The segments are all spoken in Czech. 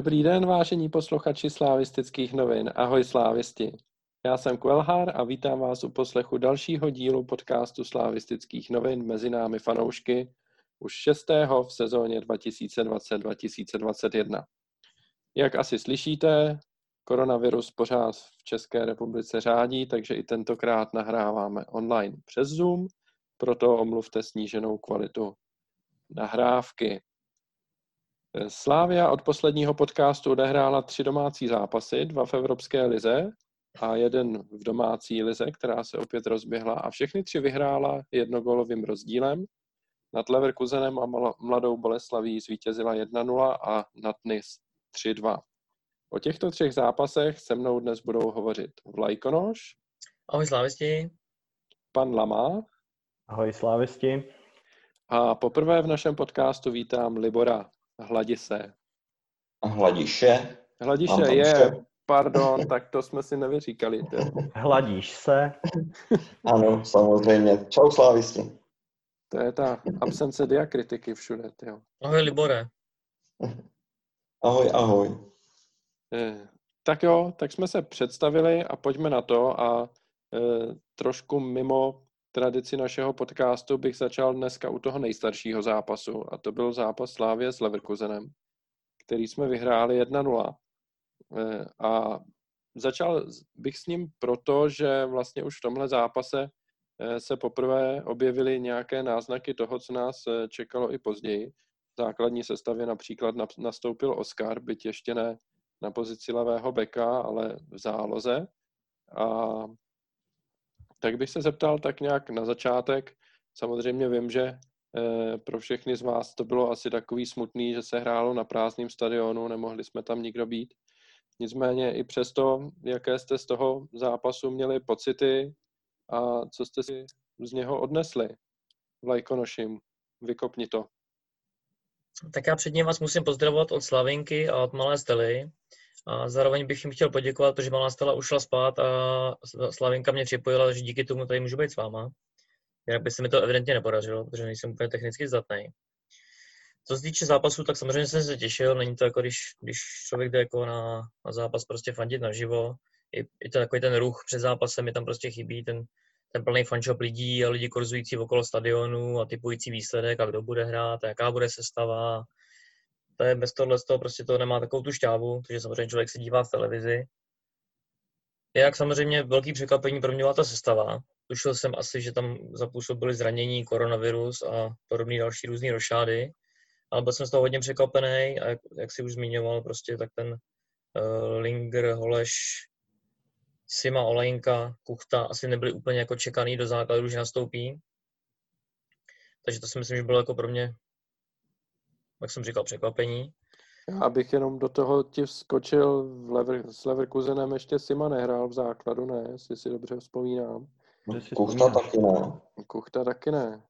Dobrý den, vážení posluchači slávistických novin. Ahoj slávisti. Já jsem Kvelhár a vítám vás u poslechu dalšího dílu podcastu slávistických novin mezi námi fanoušky, už šestého v sezóně 2020-2021. Jak asi slyšíte, koronavirus pořád v České republice řádí, takže i tentokrát nahráváme online přes Zoom, proto omluvte sníženou kvalitu nahrávky. Slávia od posledního podcastu odehrála tři domácí zápasy, dva v Evropské lize a jeden v domácí lize, která se opět rozběhla a všechny tři vyhrála jednogolovým rozdílem. Nad Leverkusenem a Mladou Boleslaví zvítězila 1-0 a nad Nis 3-2. O těchto třech zápasech se mnou dnes budou hovořit Vlajkonoš. Ahoj slávisti. Pan Lama. Ahoj slávisti. A poprvé v našem podcastu vítám Libora Hladise. Hladiše. Hladiše je, pardon, tak to jsme si nevyříkali. Hladíš se? ano, samozřejmě. Čau slávisti. To je ta absence diakritiky všude, jo. Ahoj Libore. Ahoj, ahoj. Eh, tak jo, tak jsme se představili a pojďme na to a e, trošku mimo tradici našeho podcastu bych začal dneska u toho nejstaršího zápasu a to byl zápas Slávě s Leverkusenem, který jsme vyhráli 1-0. E, a začal bych s ním proto, že vlastně už v tomhle zápase e, se poprvé objevily nějaké náznaky toho, co nás čekalo i později. V základní sestavě například nastoupil Oscar, byť ještě ne na pozici levého beka, ale v záloze. A tak bych se zeptal tak nějak na začátek. Samozřejmě vím, že eh, pro všechny z vás to bylo asi takový smutný, že se hrálo na prázdném stadionu, nemohli jsme tam nikdo být. Nicméně i přesto, jaké jste z toho zápasu měli pocity a co jste si z něho odnesli Vlajkonoším, vykopni to. Tak já předně vás musím pozdravovat od Slavinky a od Malé Stely. A zároveň bych jim chtěl poděkovat, protože Malá Stela ušla spát a Slavinka mě připojila, že díky tomu tady můžu být s váma. Jinak by se mi to evidentně nepodařilo, protože nejsem úplně technicky zdatný. Co se týče zápasu, tak samozřejmě jsem se těšil. Není to jako když, když člověk jde jako na, na zápas prostě fandit naživo. I, i to takový ten ruch před zápasem mi tam prostě chybí, ten, ten plný fanshop lidí a lidi kurzující okolo stadionu a typující výsledek a kdo bude hrát a jaká bude sestava to je bez tohle z toho prostě to nemá takovou tu šťávu, takže samozřejmě člověk se dívá v televizi. Jak samozřejmě velký překvapení pro mě byla ta sestava. Tušil jsem asi, že tam zapůsobili zranění, koronavirus a podobné další různé rošády. Ale byl jsem z toho hodně překvapený a jak, jak si už zmiňoval, prostě tak ten uh, Linger, Holeš, Sima, Olejnka, Kuchta asi nebyli úplně jako čekaný do základu, že nastoupí. Takže to si myslím, že bylo jako pro mě jak jsem říkal, překvapení. Já bych jenom do toho ti vskočil v Lever, s Leverkusenem ještě Sima nehrál v základu, ne, jestli si dobře vzpomínám. Kuchta taky ne. Kuchta taky ne.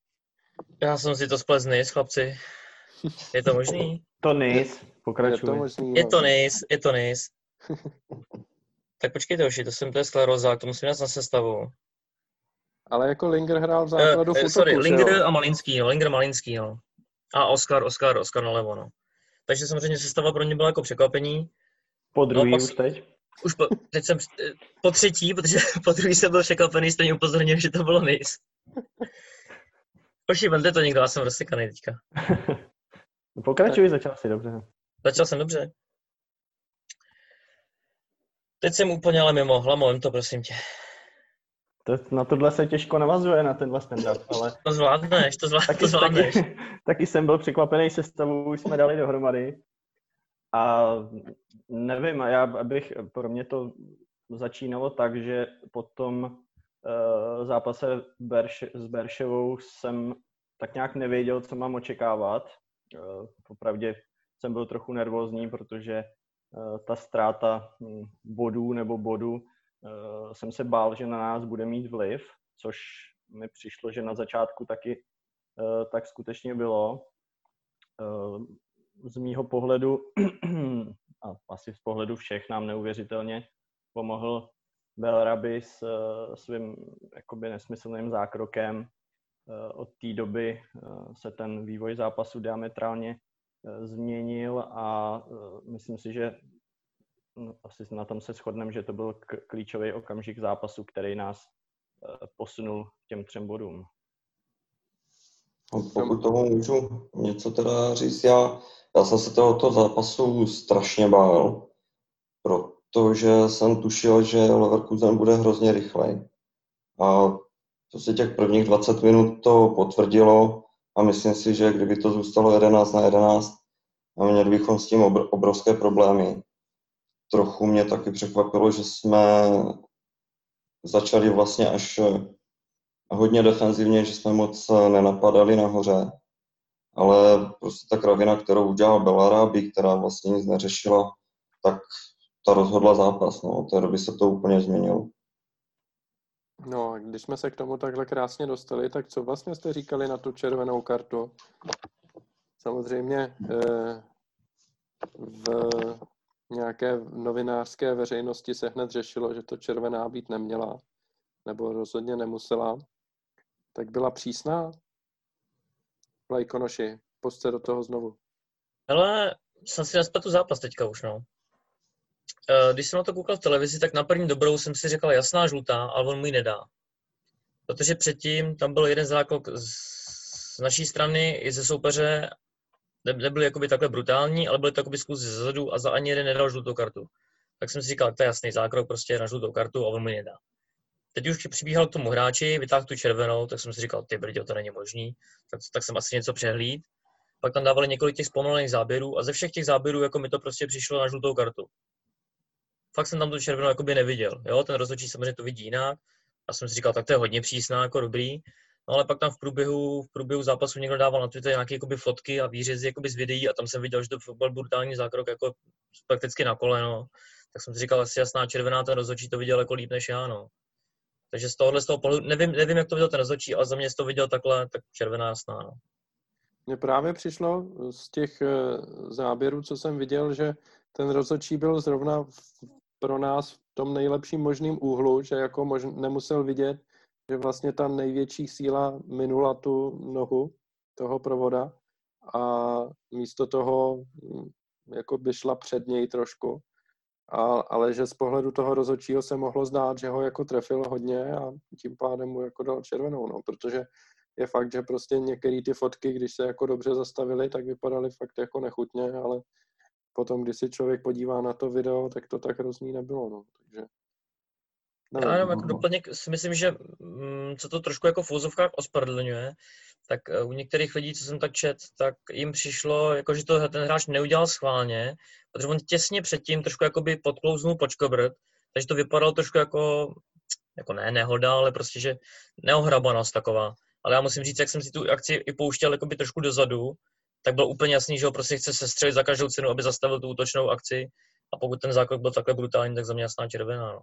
Já jsem si to splet z chlapci. Je to možný? To nejs, pokračuj. Je to možný. Je to no. nejs, je to nejs. tak počkejte, oši, to jsem to je sklerozák, to musím dát na sestavu. Ale jako Linger hrál v základu uh, uh, Sorry, Linger jo? a Malinský, no, Linger Malinský, no. A Oscar, Oscar, Oscar nalevo, no. Takže samozřejmě sestava pro mě byla jako překvapení. Po druhý no, už teď? Už po, teď jsem po třetí, protože po druhý jsem byl překvapený, stejně upozornil, že to bylo nejs. Poši, vemte to někdo, já jsem rozsekaný teďka. Pokračuj, tak. začal si dobře. Začal jsem dobře. Teď jsem úplně ale mimo, hlamo, to prosím tě. To, na tohle se těžko navazuje, na tenhle stand-up, ale... To zvládneš, to, zvládneš, taky, to zvládneš. Taky, taky jsem byl překvapený se stavu, už jsme dali dohromady. A nevím, já bych, pro mě to začínalo tak, že po tom uh, zápase Berš, s Berševou jsem tak nějak nevěděl, co mám očekávat. Uh, popravdě jsem byl trochu nervózní, protože uh, ta ztráta hm, bodů nebo bodu uh, jsem se bál, že na nás bude mít vliv, což mi přišlo, že na začátku taky uh, tak skutečně bylo. Uh, z mýho pohledu, a asi z pohledu všech nám neuvěřitelně pomohl Belraby s svým jakoby nesmyslným zákrokem. Od té doby se ten vývoj zápasu diametrálně změnil a myslím si, že asi na tom se shodneme, že to byl klíčový okamžik zápasu, který nás posunul k těm třem bodům. No, pokud tomu můžu něco teda říct, já, já jsem se tohoto zápasu strašně bál, protože jsem tušil, že Leverkusen bude hrozně rychlej. A to se těch prvních 20 minut to potvrdilo a myslím si, že kdyby to zůstalo 11 na 11, a měli bychom s tím obrovské problémy. Trochu mě taky překvapilo, že jsme začali vlastně až hodně defenzivně, že jsme moc nenapadali nahoře. Ale prostě ta kravina, kterou udělal Belaráby, která vlastně nic neřešila, tak ta rozhodla zápas. No. Od té doby se to úplně změnilo. No, když jsme se k tomu takhle krásně dostali, tak co vlastně jste říkali na tu červenou kartu? Samozřejmě eh, v nějaké novinářské veřejnosti se hned řešilo, že to červená být neměla, nebo rozhodně nemusela. Tak byla přísná? Lajkonoši, poste do toho znovu. Ale jsem si tu zápas teďka už, no. Eh, když jsem na to koukal v televizi, tak na první dobrou jsem si říkal jasná žlutá, ale on mu ji nedá. Protože předtím tam byl jeden zákrok z naší strany i ze soupeře, nebyl jakoby takhle brutální, ale byly to jakoby zkusy zezadu a za ani jeden nedal žlutou kartu. Tak jsem si říkal, to je jasný zákrok, prostě na žlutou kartu a on mi nedá. Teď už přibíhal k tomu hráči, vytáhl tu červenou, tak jsem si říkal, ty brdě, to není možný, tak, tak jsem asi něco přehlíd. Pak tam dávali několik těch zpomalených záběrů a ze všech těch záběrů jako mi to prostě přišlo na žlutou kartu fakt jsem tam tu červenou jakoby neviděl. Jo? Ten rozhodčí samozřejmě to vidí jinak. Já jsem si říkal, tak to je hodně přísná, jako dobrý. No ale pak tam v průběhu, v průběhu zápasu někdo dával na Twitter nějaké jakoby fotky a výřezy jakoby z videí a tam jsem viděl, že to byl brutální zákrok jako prakticky na koleno. Tak jsem si říkal, asi jasná červená, ten rozhodčí to viděl jako líp než já, no. Takže z tohohle z toho pohledu, nevím, nevím, jak to viděl ten rozhodčí, ale za mě to viděl takhle, tak červená jasná, no. Mně právě přišlo z těch eh, záběrů, co jsem viděl, že ten rozhodčí byl zrovna pro nás v tom nejlepším možným úhlu, že jako mož, nemusel vidět, že vlastně ta největší síla minula tu nohu toho provoda a místo toho hm, jako by šla před něj trošku. A, ale že z pohledu toho rozhodčího se mohlo zdát, že ho jako trefil hodně a tím pádem mu jako dal červenou, no, protože je fakt, že prostě některé ty fotky, když se jako dobře zastavily, tak vypadaly fakt jako nechutně, ale potom, když se člověk podívá na to video, tak to tak hrozný nebylo, no. Takže Nevím, Já jenom jako doplněk si myslím, že mm, co to trošku jako v úzovkách ospravedlňuje, tak eh, u některých lidí, co jsem tak čet, tak jim přišlo, jako že to ten hráč neudělal schválně, protože on těsně předtím trošku jakoby podklouznul počkobrt, takže to vypadalo trošku jako, jako ne nehoda, ale prostě, že neohrabanost taková. Ale já musím říct, jak jsem si tu akci i pouštěl jakoby trošku dozadu, tak bylo úplně jasný, že ho prostě chce sestřelit za každou cenu, aby zastavil tu útočnou akci. A pokud ten zákrok byl takhle brutální, tak za mě jasná červená. No.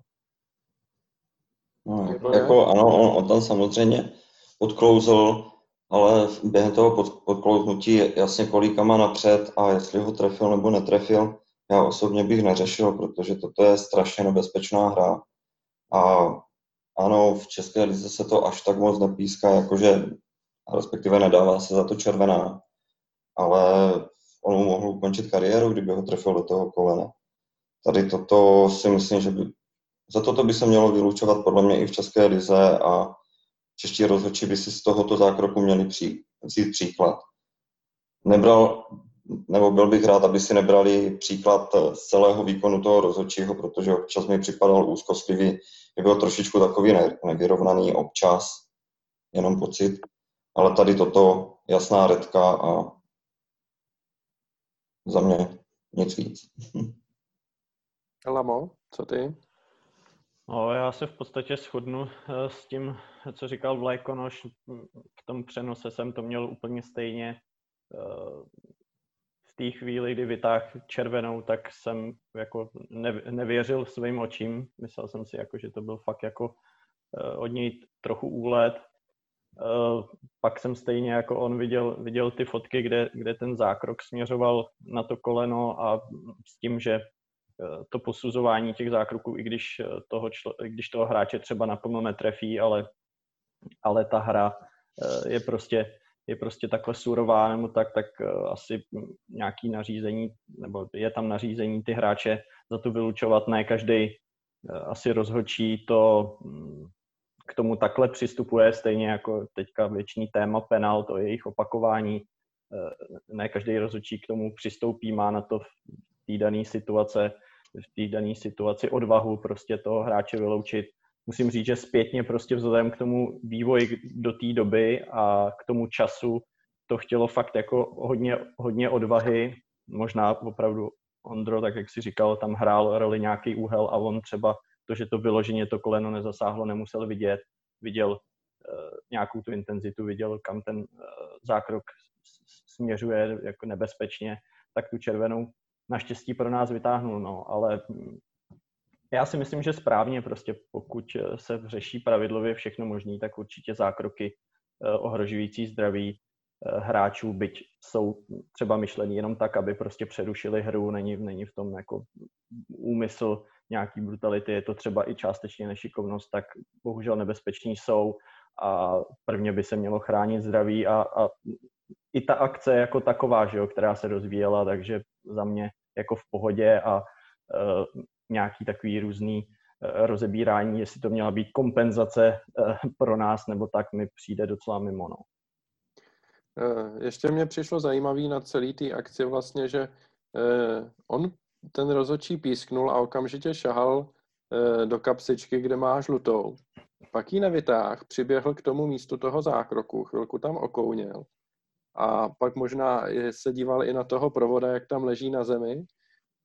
No, jako, ano, on, on tam samozřejmě odklouzl, ale během toho pod, podklouznutí jasně kolikama napřed a jestli ho trefil nebo netrefil, já osobně bych neřešil, protože toto je strašně nebezpečná hra. A ano, v České lize se to až tak moc nepíská, jakože respektive nedává se za to červená ale on mu mohl ukončit kariéru, kdyby ho trefil do toho kolena. Tady toto si myslím, že by, za toto by se mělo vylučovat podle mě i v České lize a čeští rozhodčí by si z tohoto zákroku měli při, vzít příklad. Nebral, nebo byl bych rád, aby si nebrali příklad z celého výkonu toho rozhodčího, protože občas mi připadal úzkostlivý, je byl trošičku takový nevyrovnaný občas, jenom pocit, ale tady toto jasná redka a za mě nic víc. Lamo, co ty? No, já se v podstatě shodnu eh, s tím, co říkal Vlajkonoš. V tom přenose jsem to měl úplně stejně. Eh, v té chvíli, kdy vytáhl červenou, tak jsem jako nevěřil svým očím. Myslel jsem si, jako, že to byl fakt jako eh, od něj trochu úlet. Pak jsem stejně jako on viděl, viděl ty fotky, kde, kde ten zákrok směřoval na to koleno a s tím, že to posuzování těch zákroků, i když eh, toho, člo, když toho hráče třeba naplno netrefí, ale, ale ta hra je prostě je prostě takhle surová nebo tak, tak asi nějaký nařízení, nebo je tam nařízení ty hráče za to vylučovat. Ne každý asi rozhodčí to mm, k tomu takhle přistupuje, stejně jako teďka věčný téma penal, to jejich opakování. Ne každý rozhodčí k tomu přistoupí, má na to v té dané situace, v té dané situaci odvahu prostě toho hráče vyloučit. Musím říct, že zpětně prostě vzhledem k tomu vývoji do té doby a k tomu času to chtělo fakt jako hodně, hodně odvahy. Možná opravdu Ondro, tak jak si říkal, tam hrál roli nějaký úhel a on třeba to, že to vyloženě to koleno nezasáhlo, nemusel vidět. Viděl uh, nějakou tu intenzitu, viděl, kam ten uh, zákrok směřuje jako nebezpečně, tak tu červenou naštěstí pro nás vytáhnul, no, ale já si myslím, že správně prostě, pokud se řeší pravidlově všechno možné, tak určitě zákroky eh, ohrožující zdraví eh, hráčů, byť jsou třeba myšlení jenom tak, aby prostě přerušili hru, není, není v tom jako úmysl nějaký brutality, je to třeba i částečně nešikovnost, tak bohužel nebezpeční jsou a prvně by se mělo chránit zdraví a, a i ta akce jako taková, že jo, která se rozvíjela, takže za mě jako v pohodě a uh, nějaký takový různý uh, rozebírání, jestli to měla být kompenzace uh, pro nás, nebo tak mi přijde docela mimo. No. Ještě mě přišlo zajímavý na celý té akci vlastně, že on ten rozhodčí písknul a okamžitě šahal do kapsičky, kde má žlutou. Pak ji nevytáh, přiběhl k tomu místu toho zákroku, chvilku tam okouněl a pak možná se díval i na toho provoda, jak tam leží na zemi.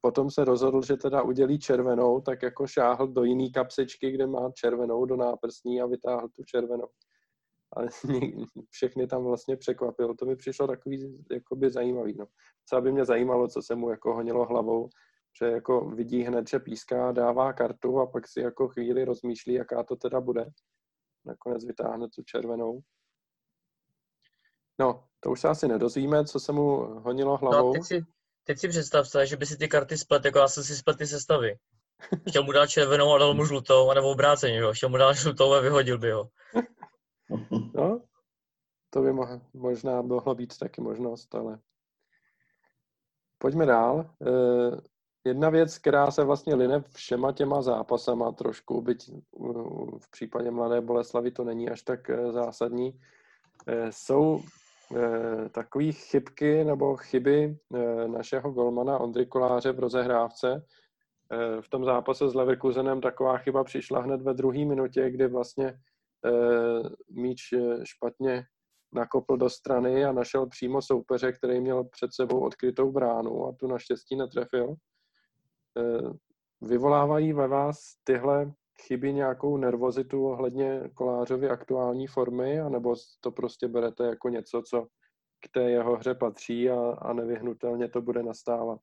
Potom se rozhodl, že teda udělí červenou, tak jako šáhl do jiný kapsičky, kde má červenou do náprstní a vytáhl tu červenou. A všechny tam vlastně překvapil. To mi přišlo takový jakoby zajímavý. No. Co by mě zajímalo, co se mu jako honilo hlavou, že jako vidí hned, že píská, dává kartu a pak si jako chvíli rozmýšlí, jaká to teda bude. Nakonec vytáhne tu červenou. No, to už se asi nedozvíme, co se mu honilo no, hlavou. No, teď si, teď si představ se, že by si ty karty splet, jako já jsem si splet ty sestavy. Chtěl mu dát červenou a dal mu žlutou, anebo obráceně, jo. Chtěl mu dát žlutou a vyhodil by ho. No, to by mo- možná mohlo být taky možnost, ale pojďme dál. Uh, jedna věc, která se vlastně line všema těma zápasama trošku, byť v případě Mladé Boleslavy to není až tak e, zásadní, e, jsou Eh, takové chybky nebo chyby eh, našeho golmana Ondry Koláře v rozehrávce. Eh, v tom zápase s Leverkusenem taková chyba přišla hned ve druhé minutě, kdy vlastně míč špatně nakopl do strany a našel přímo soupeře, který měl před sebou odkrytou bránu a tu naštěstí netrefil. Vyvolávají ve vás tyhle chybí nějakou nervozitu ohledně Kolářovy aktuální formy, anebo to prostě berete jako něco, co k té jeho hře patří a, a nevyhnutelně to bude nastávat?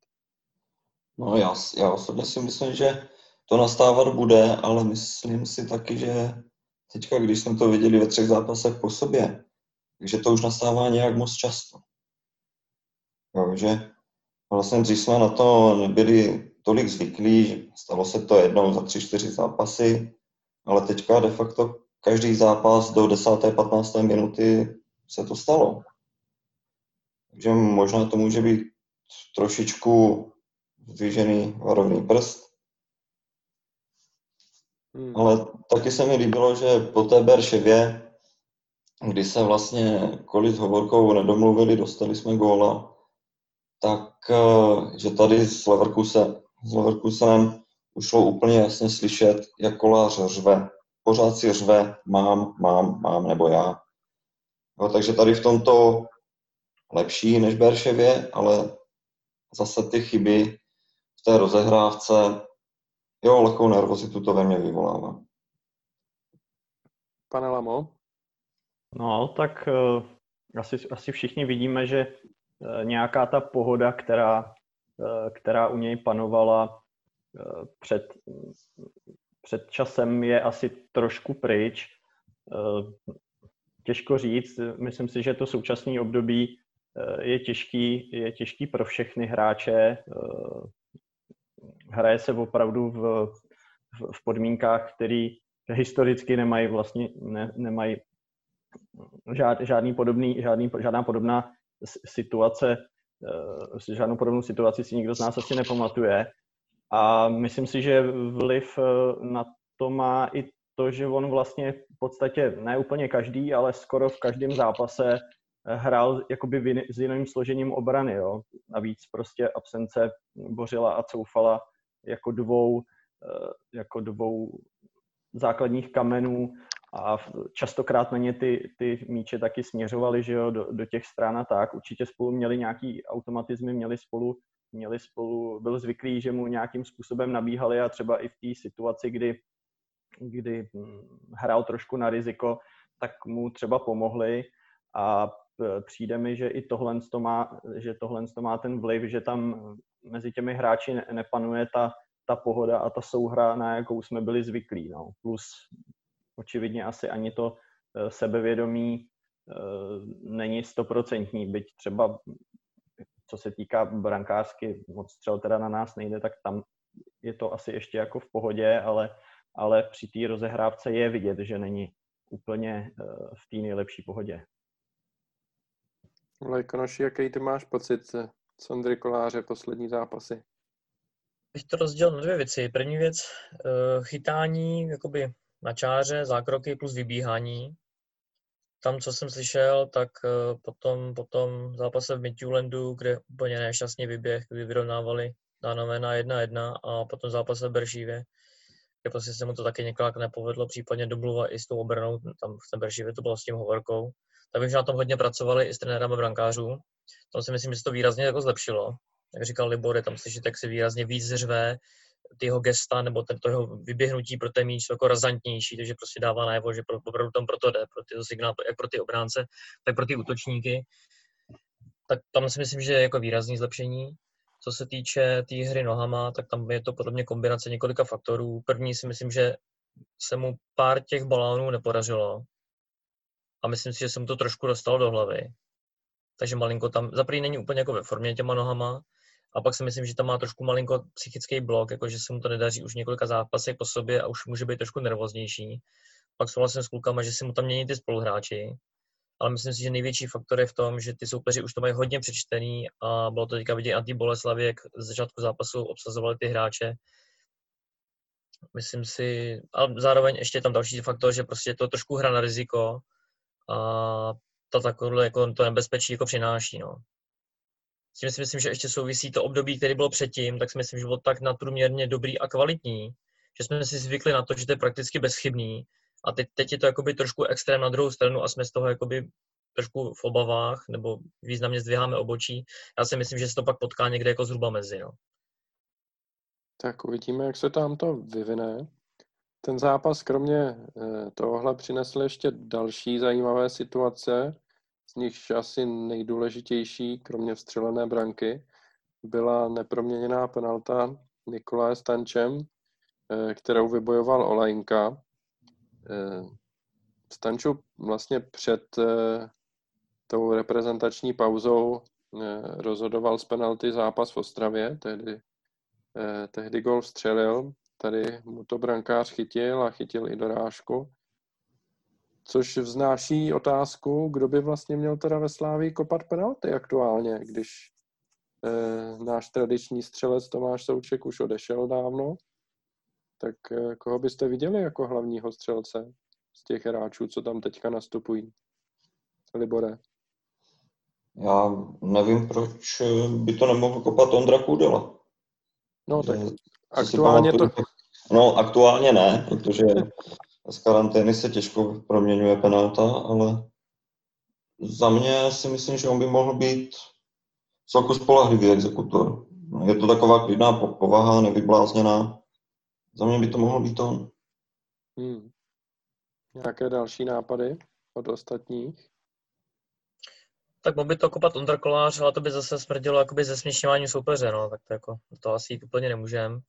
No já, já osobně si myslím, že to nastávat bude, ale myslím si taky, že teďka, když jsme to viděli ve třech zápasech po sobě, takže to už nastává nějak moc často. Jo, že vlastně dřív jsme na to nebyli tolik zvyklí, stalo se to jednou za tři, čtyři zápasy, ale teďka de facto každý zápas do 10. 15. minuty se to stalo. Takže možná to může být trošičku zdvižený varovný prst. Hmm. Ale taky se mi líbilo, že po té Berševě, kdy se vlastně Kolis s Hovorkou nedomluvili, dostali jsme góla, tak eh, že tady s Leverkusen, s Leverkusenem už šlo úplně jasně slyšet, jak kolář řve. Pořád si řve, mám, mám, mám, nebo já. No, takže tady v tomto lepší než Berševě, ale zase ty chyby v té rozehrávce, jo, lehkou nervozitu to ve mně vyvolává. Pane Lamo? No, tak uh, asi, asi všichni vidíme, že uh, nějaká ta pohoda, která Eh, která u něj panovala eh, před, před časem, je asi trošku pryč. Eh, těžko říct, myslím si, že to současné období je těžký, je těžký pro všechny hráče. Hraje se opravdu v, v podmínkách, které historicky nemají vlastně ne, nemají žád, žádný podobný, žádný, žádná podobná situace, žádnou podobnou situaci si nikdo z nás asi nepamatuje. A myslím si, že vliv na to má i to, že on vlastně v podstatě ne úplně každý, ale skoro v každém zápase hrál jakoby s jiným složením obrany. Jo. Navíc prostě absence Bořila a Coufala jako dvou, eh, jako dvou základních kamenů a častokrát na ně ty, ty míče taky směřovaly do, do těch stran a tak. Určitě spolu měli nějaký automatizmy, měli spolu, měli spolu, byl zvyklý, že mu nějakým způsobem nabíhali a třeba i v té situaci, kdy, kdy hm, hrál trošku na riziko, tak mu třeba pomohli a přijde mi, že i tohle to má, že tohle to má ten vliv, že tam mezi těmi hráči nepanuje ta, ta pohoda a ta souhra, na jakou jsme byli zvyklí. No. Plus očividně asi ani to eh, sebevědomí eh, není stoprocentní, byť třeba co se týká brankářsky, moc střel teda na nás nejde, tak tam je to asi ještě jako v pohodě, ale, ale při té rozehrávce je vidět, že není úplně eh, v té nejlepší pohodě. Lajkonoši, jaký ty máš pocit z Ondry Koláře poslední zápasy? Bych to rozdělil na dvě věci. První věc, eh, chytání jakoby na čáře, zákroky plus vybíhání. Tam, co jsem slyšel, tak eh, potom, potom zápase v Midtjyllandu, kde úplně nešťastně vyběh, kdy vyrovnávali Dánové na 1-1 a potom zápase v Beršívě, kde prostě se mu to taky několikrát nepovedlo, případně domluva i s tou obranou, tam v té Beršívě to bylo s tím Hovorkou tak bych na tom hodně pracovali i s trenérem brankářů. Tam si myslím, že se to výrazně jako zlepšilo. Jak říkal Libor, je tam slyšet, jak se výrazně víc řve, ty jeho gesta nebo ten, to jeho vyběhnutí pro ten míč jako razantnější, takže prostě dává najevo, že opravdu tam proto jde, pro ty signál, jak pro ty obránce, tak pro ty útočníky. Tak tam si myslím, že je jako výrazný zlepšení. Co se týče té tý hry nohama, tak tam je to podle mě kombinace několika faktorů. První si myslím, že se mu pár těch balónů nepodařilo, a myslím si, že se mu to trošku dostalo do hlavy. Takže malinko tam, za není úplně jako ve formě těma nohama, a pak si myslím, že tam má trošku malinko psychický blok, jako že se mu to nedaří už několika zápasech po sobě a už může být trošku nervóznější. Pak souhlasím s klukama, že si mu tam mění ty spoluhráči, ale myslím si, že největší faktor je v tom, že ty soupeři už to mají hodně přečtený a bylo to teďka vidět anti Boleslavě, jak z začátku zápasu obsazovali ty hráče. Myslím si, ale zároveň ještě je tam další faktor, že prostě je to trošku hra na riziko, a to takové jako to nebezpečí jako přináší. No. S tím si myslím, že ještě souvisí to období, které bylo předtím, tak si myslím, že bylo tak nadprůměrně dobrý a kvalitní, že jsme si zvykli na to, že to je prakticky bezchybný a teď, teď je to jakoby trošku extrém na druhou stranu a jsme z toho jakoby trošku v obavách nebo významně zdviháme obočí. Já si myslím, že se to pak potká někde jako zhruba mezi. No. Tak uvidíme, jak se tam to vyvine. Ten zápas kromě eh, tohohle přinesl ještě další zajímavé situace, z nichž asi nejdůležitější, kromě vstřelené branky, byla neproměněná penalta Nikolaje Stančem, eh, kterou vybojoval Olajnka. Eh, Stanču vlastně před tou reprezentační pauzou rozhodoval z penalty zápas v Ostravě, tehdy, tehdy gol vstřelil Tady mu to brankář chytil a chytil i dorážku. Což vznáší otázku, kdo by vlastně měl teda ve Slávii kopat penalty aktuálně, když eh, náš tradiční střelec Tomáš Souček už odešel dávno. Tak eh, koho byste viděli jako hlavního střelce z těch hráčů, co tam teďka nastupují? Libore. Já nevím, proč by to nemohl kopat Ondra Kudela. No tak Aktuálně to... No, aktuálně ne, protože z karantény se těžko proměňuje penalta, ale za mě si myslím, že on by mohl být celku spolehlivý exekutor. Je to taková klidná povaha, nevyblázněná. Za mě by to mohl být on. Hmm. Nějaké další nápady od ostatních? Tak mohl by to kopat Ondra ale to by zase smrdilo jakoby zesměšňování soupeře, no, tak to, jako, to asi úplně nemůžeme.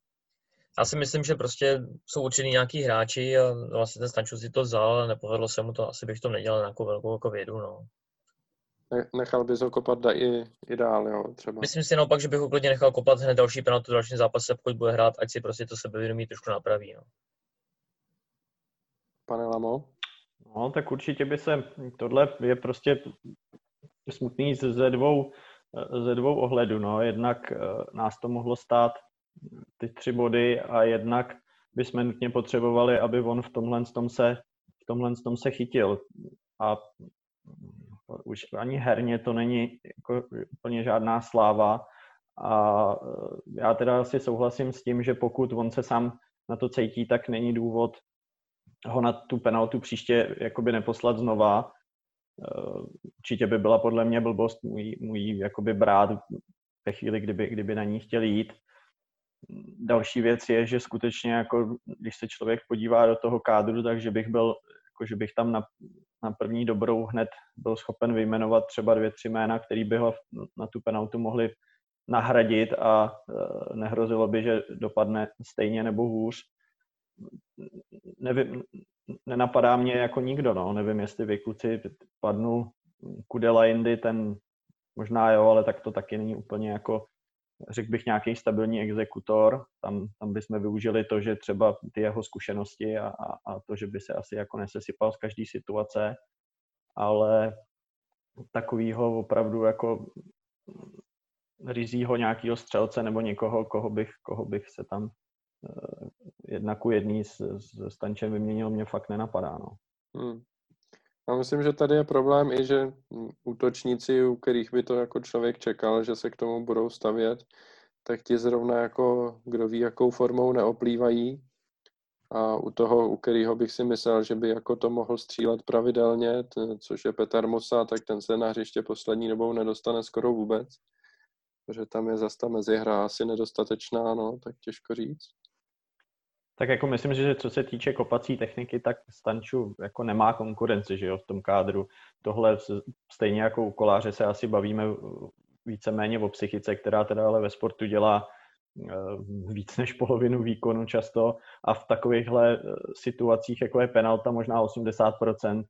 Já si myslím, že prostě jsou určený nějaký hráči a vlastně ten Stanču si to vzal, ale nepovedlo se mu to, asi bych to nedělal nějakou velkou jako vědu, no. Nechal bys ho kopat da i, i dál, jo, třeba. Myslím si naopak, že bych ho klidně nechal kopat hned další penaltu v dalším zápase, pokud bude hrát, ať si prostě to sebevědomí trošku napraví, no. Pane Lamo? No, tak určitě by se, tohle je prostě smutný ze dvou, ze dvou ohledů. No. Jednak nás to mohlo stát ty tři body a jednak bychom nutně potřebovali, aby on v tomhle tom se, v tomhle tom se chytil. A už ani herně to není jako úplně žádná sláva. A já teda asi souhlasím s tím, že pokud on se sám na to cítí, tak není důvod ho na tu penaltu příště jakoby neposlat znova. Určitě by byla podle mě blbost můj, můj jakoby brát ve chvíli, kdyby, kdyby na ní chtěl jít. Další věc je, že skutečně, jako, když se člověk podívá do toho kádru, takže bych byl, jako, že bych tam na, na první dobrou hned byl schopen vyjmenovat třeba dvě, tři jména, který by ho na tu penaltu mohli nahradit a e, nehrozilo by, že dopadne stejně nebo hůř. Nevím, nenapadá mě jako nikdo, no. nevím, jestli vy kluci padnul Kudela Indy, ten možná jo, ale tak to taky není úplně jako řekl bych, nějaký stabilní exekutor. Tam, tam bychom využili to, že třeba ty jeho zkušenosti a, a, a to, že by se asi jako nesesypal z každé situace, ale takovýho opravdu jako rizího nějakého střelce nebo někoho, koho bych, koho bych se tam uh, jedna ku jedný s, s Stančem vyměnil, mě fakt nenapadá. No. Hmm. Já myslím, že tady je problém i, že útočníci, u kterých by to jako člověk čekal, že se k tomu budou stavět, tak ti zrovna jako, kdo ví, jakou formou neoplývají. A u toho, u kterého bych si myslel, že by jako to mohl střílet pravidelně, což je Petar Mosa, tak ten se na hřiště poslední dobou nedostane skoro vůbec. Protože tam je zase ta mezihra asi nedostatečná, no, tak těžko říct. Tak jako myslím, že co se týče kopací techniky, tak Stanču jako nemá konkurenci, že jo, v tom kádru. Tohle stejně jako u koláře se asi bavíme víceméně o psychice, která teda ale ve sportu dělá eh, víc než polovinu výkonu často a v takovýchhle eh, situacích, jako je penalta, možná 80%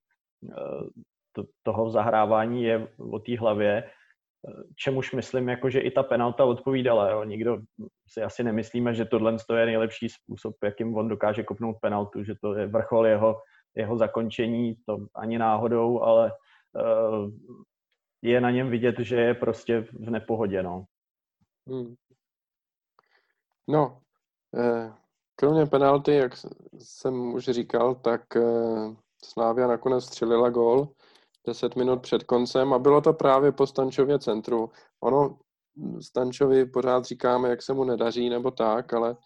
eh, toho zahrávání je o té hlavě čemuž myslím, jako, že i ta penalta odpovídala. Jo. Nikdo si asi nemyslíme, že tohle je nejlepší způsob, jakým on dokáže kopnout penaltu, že to je vrchol jeho, jeho zakončení, to ani náhodou, ale uh, je na něm vidět, že je prostě v nepohodě. No, hmm. no eh, kromě penalty, jak jsem už říkal, tak eh, Slávia nakonec střelila gól 10 minut před koncem a bylo to právě po Stančově centru. Ono Stančovi pořád říkáme, jak se mu nedaří nebo tak, ale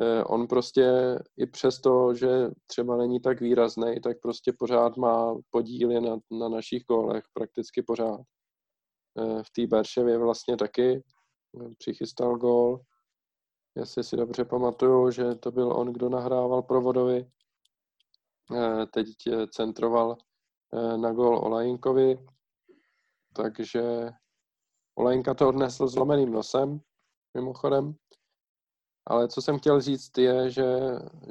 eh, on prostě i přesto, že třeba není tak výrazný, tak prostě pořád má podíly na, na našich gólech, prakticky pořád. Eh, v té Berševě vlastně taky eh, přichystal gól. Jestli si dobře pamatuju, že to byl on, kdo nahrával provodovi. Teď centroval na gol Olajinkovi, takže Olajinka to odnesl zlomeným nosem, mimochodem. Ale co jsem chtěl říct je, že,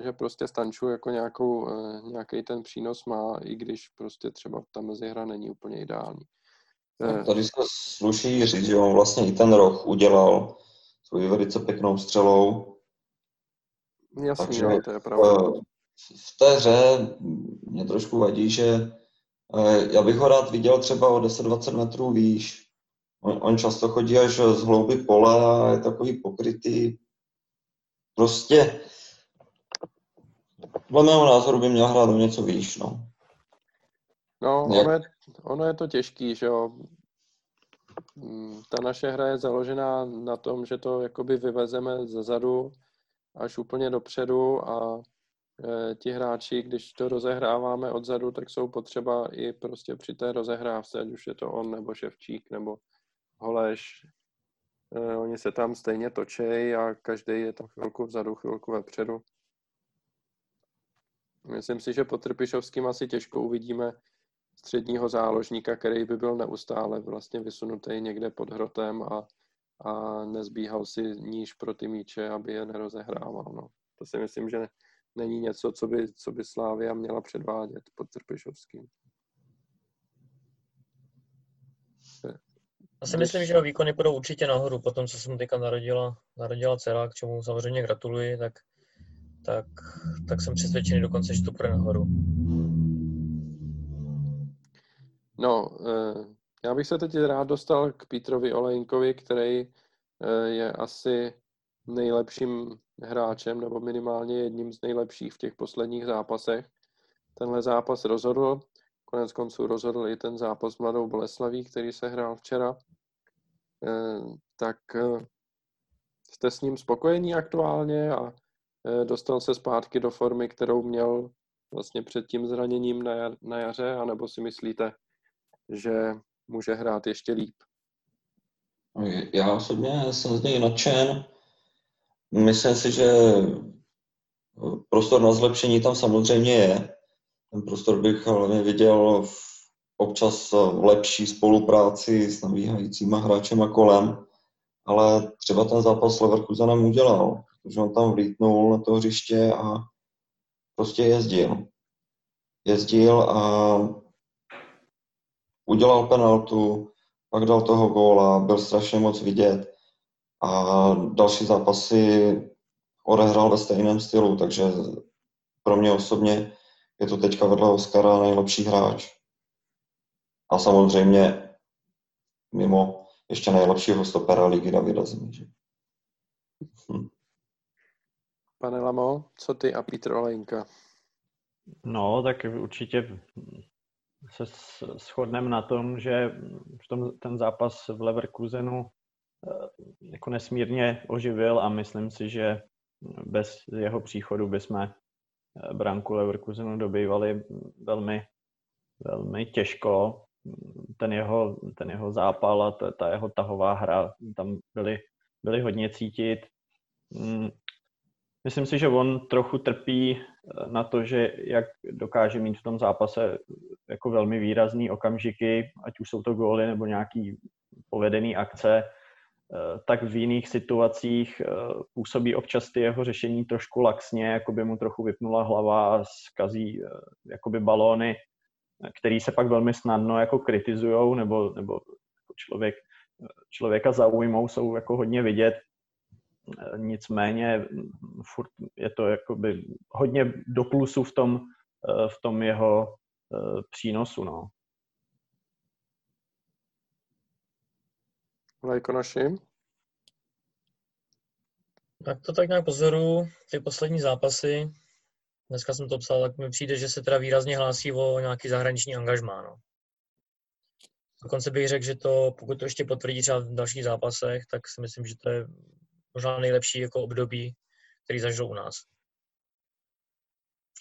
že prostě Stanču jako nějakou, eh, nějaký ten přínos má, i když prostě třeba ta mezihra není úplně ideální. No, tady se sluší říct, že on vlastně i ten roh udělal svou velice pěknou střelou. Jasně, Takže, to je pravda. V té hře mě trošku vadí, že Eh, já bych ho rád viděl třeba o 10-20 metrů výš. On, on často chodí až z hlouby pole a je takový pokrytý. Prostě podle mého názoru by měl hrát o něco výš, no. No, ono je, ono je to těžký, že jo. Mm, ta naše hra je založená na tom, že to jakoby vyvezeme ze zadu až úplně dopředu a Eh, ti hráči, když to rozehráváme odzadu, tak jsou potřeba i prostě při té rozehrávce, ať už je to on, nebo Ševčík, nebo Holeš. Eh, oni se tam stejně točejí a každý je tam chvilku vzadu, chvilku vepředu. Myslím si, že pod Trpišovským asi těžko uvidíme středního záložníka, který by byl neustále vlastně vysunutý někde pod hrotem a, a nezbíhal si níž pro ty míče, aby je nerozehrával. No. To si myslím, že není něco, co by, co by Slávia měla předvádět pod Trpišovským. Já si myslím, že jeho výkony půjdou určitě nahoru, po tom, co se mu teďka narodila, narodila dcera, k čemu samozřejmě gratuluji, tak, tak, tak jsem přesvědčený dokonce, že to půjde nahoru. No, eh, já bych se teď rád dostal k Petrovi Olejnkovi, který eh, je asi nejlepším hráčem, nebo minimálně jedním z nejlepších v těch posledních zápasech. Tenhle zápas rozhodl, konec konců rozhodl i ten zápas s Mladou Boleslaví, který se hrál včera. Tak jste s ním spokojení aktuálně a dostal se zpátky do formy, kterou měl vlastně před tím zraněním na jaře, anebo si myslíte, že může hrát ještě líp? Já osobně jsem z něj nadšen. Myslím si, že prostor na zlepšení tam samozřejmě je. Ten prostor bych hlavně viděl v občas v lepší spolupráci s nabíhajícíma hráčema kolem, ale třeba ten zápas s Leverkusenem udělal, protože on tam vlítnul na to hřiště a prostě jezdil. Jezdil a udělal penaltu, pak dal toho góla, byl strašně moc vidět a další zápasy odehrál ve stejném stylu, takže pro mě osobně je to teďka vedle Oscara nejlepší hráč. A samozřejmě mimo ještě nejlepšího stopera ligy Davida Zemi. Hm. Pane Lamo, co ty a Petr Olejnka? No, tak určitě se shodneme na tom, že v tom, ten zápas v Leverkusenu jako nesmírně oživil a myslím si, že bez jeho příchodu bychom eh, branku Leverkusenu dobývali velmi, velmi těžko. Ten jeho, ten jeho zápal a ta, ta jeho tahová hra tam byly, byly hodně cítit. Mm, Myslím si, že on trochu trpí eh, na to, že jak dokáže mít v tom zápase jako velmi výrazný okamžiky, ať už jsou to góly nebo nějaký povedený akce, eh, tak v jiných situacích eh, působí občas ty jeho řešení trošku laxně, jako by mu trochu vypnula hlava a zkazí jakoby balóny, který se pak velmi snadno jako kritizujou nebo, nebo jako člověk, člověka zaujmou, jsou jako hodně vidět nicméně furt je to jakoby hodně do plusu v tom, eh, v tom jeho eh, přínosu. No. Lajkonoši? Tak to tak nějak pozoru, ty poslední zápasy, dneska jsem to psal, tak mi přijde, že se teda výrazně hlásí o nějaký zahraniční angažmá. No. Dokonce bych řekl, že to, pokud to ještě potvrdí třeba v dalších zápasech, tak si myslím, že to je možná nejlepší jako období, který zažil u nás.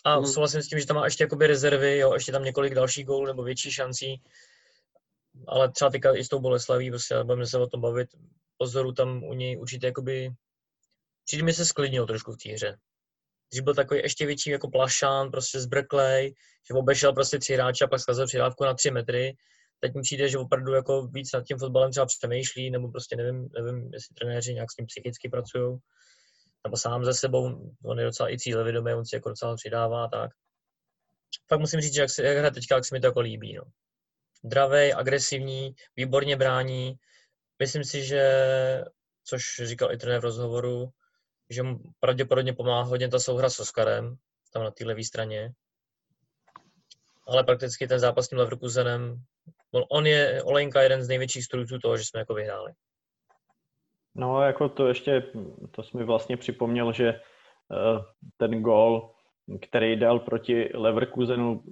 A mm. souhlasím s tím, že tam má ještě jakoby rezervy, jo, ještě tam několik dalších gólů nebo větší šancí, ale třeba teďka i s tou Boleslaví, prostě budeme se o tom bavit, pozoru tam u něj určitě jakoby, přijde mi se sklidnil trošku v té hře. Když byl takový ještě větší jako plašán, prostě zbrklej, že obešel prostě tři hráče a pak zkazil přidávku na tři metry, teď mi přijde, že opravdu jako víc nad tím fotbalem třeba přemýšlí, nebo prostě nevím, nevím, jestli trenéři nějak s tím psychicky pracují, nebo sám ze sebou, on je docela i cílevědomý, on si jako docela přidává, tak. Fakt musím říct, že jak, se, jak hraje teďka, jak se mi to jako líbí, no. Dravej, agresivní, výborně brání. Myslím si, že, což říkal i trenér v rozhovoru, že mu pravděpodobně pomáhá hodně ta souhra s Oskarem, tam na té levé straně. Ale prakticky ten zápas s tím Leverkusenem on je, Olenka, jeden z největších strůjců toho, že jsme jako vyhráli. No, jako to ještě, to jsi mi vlastně připomněl, že uh, ten gol, který dal proti Leverkusenu,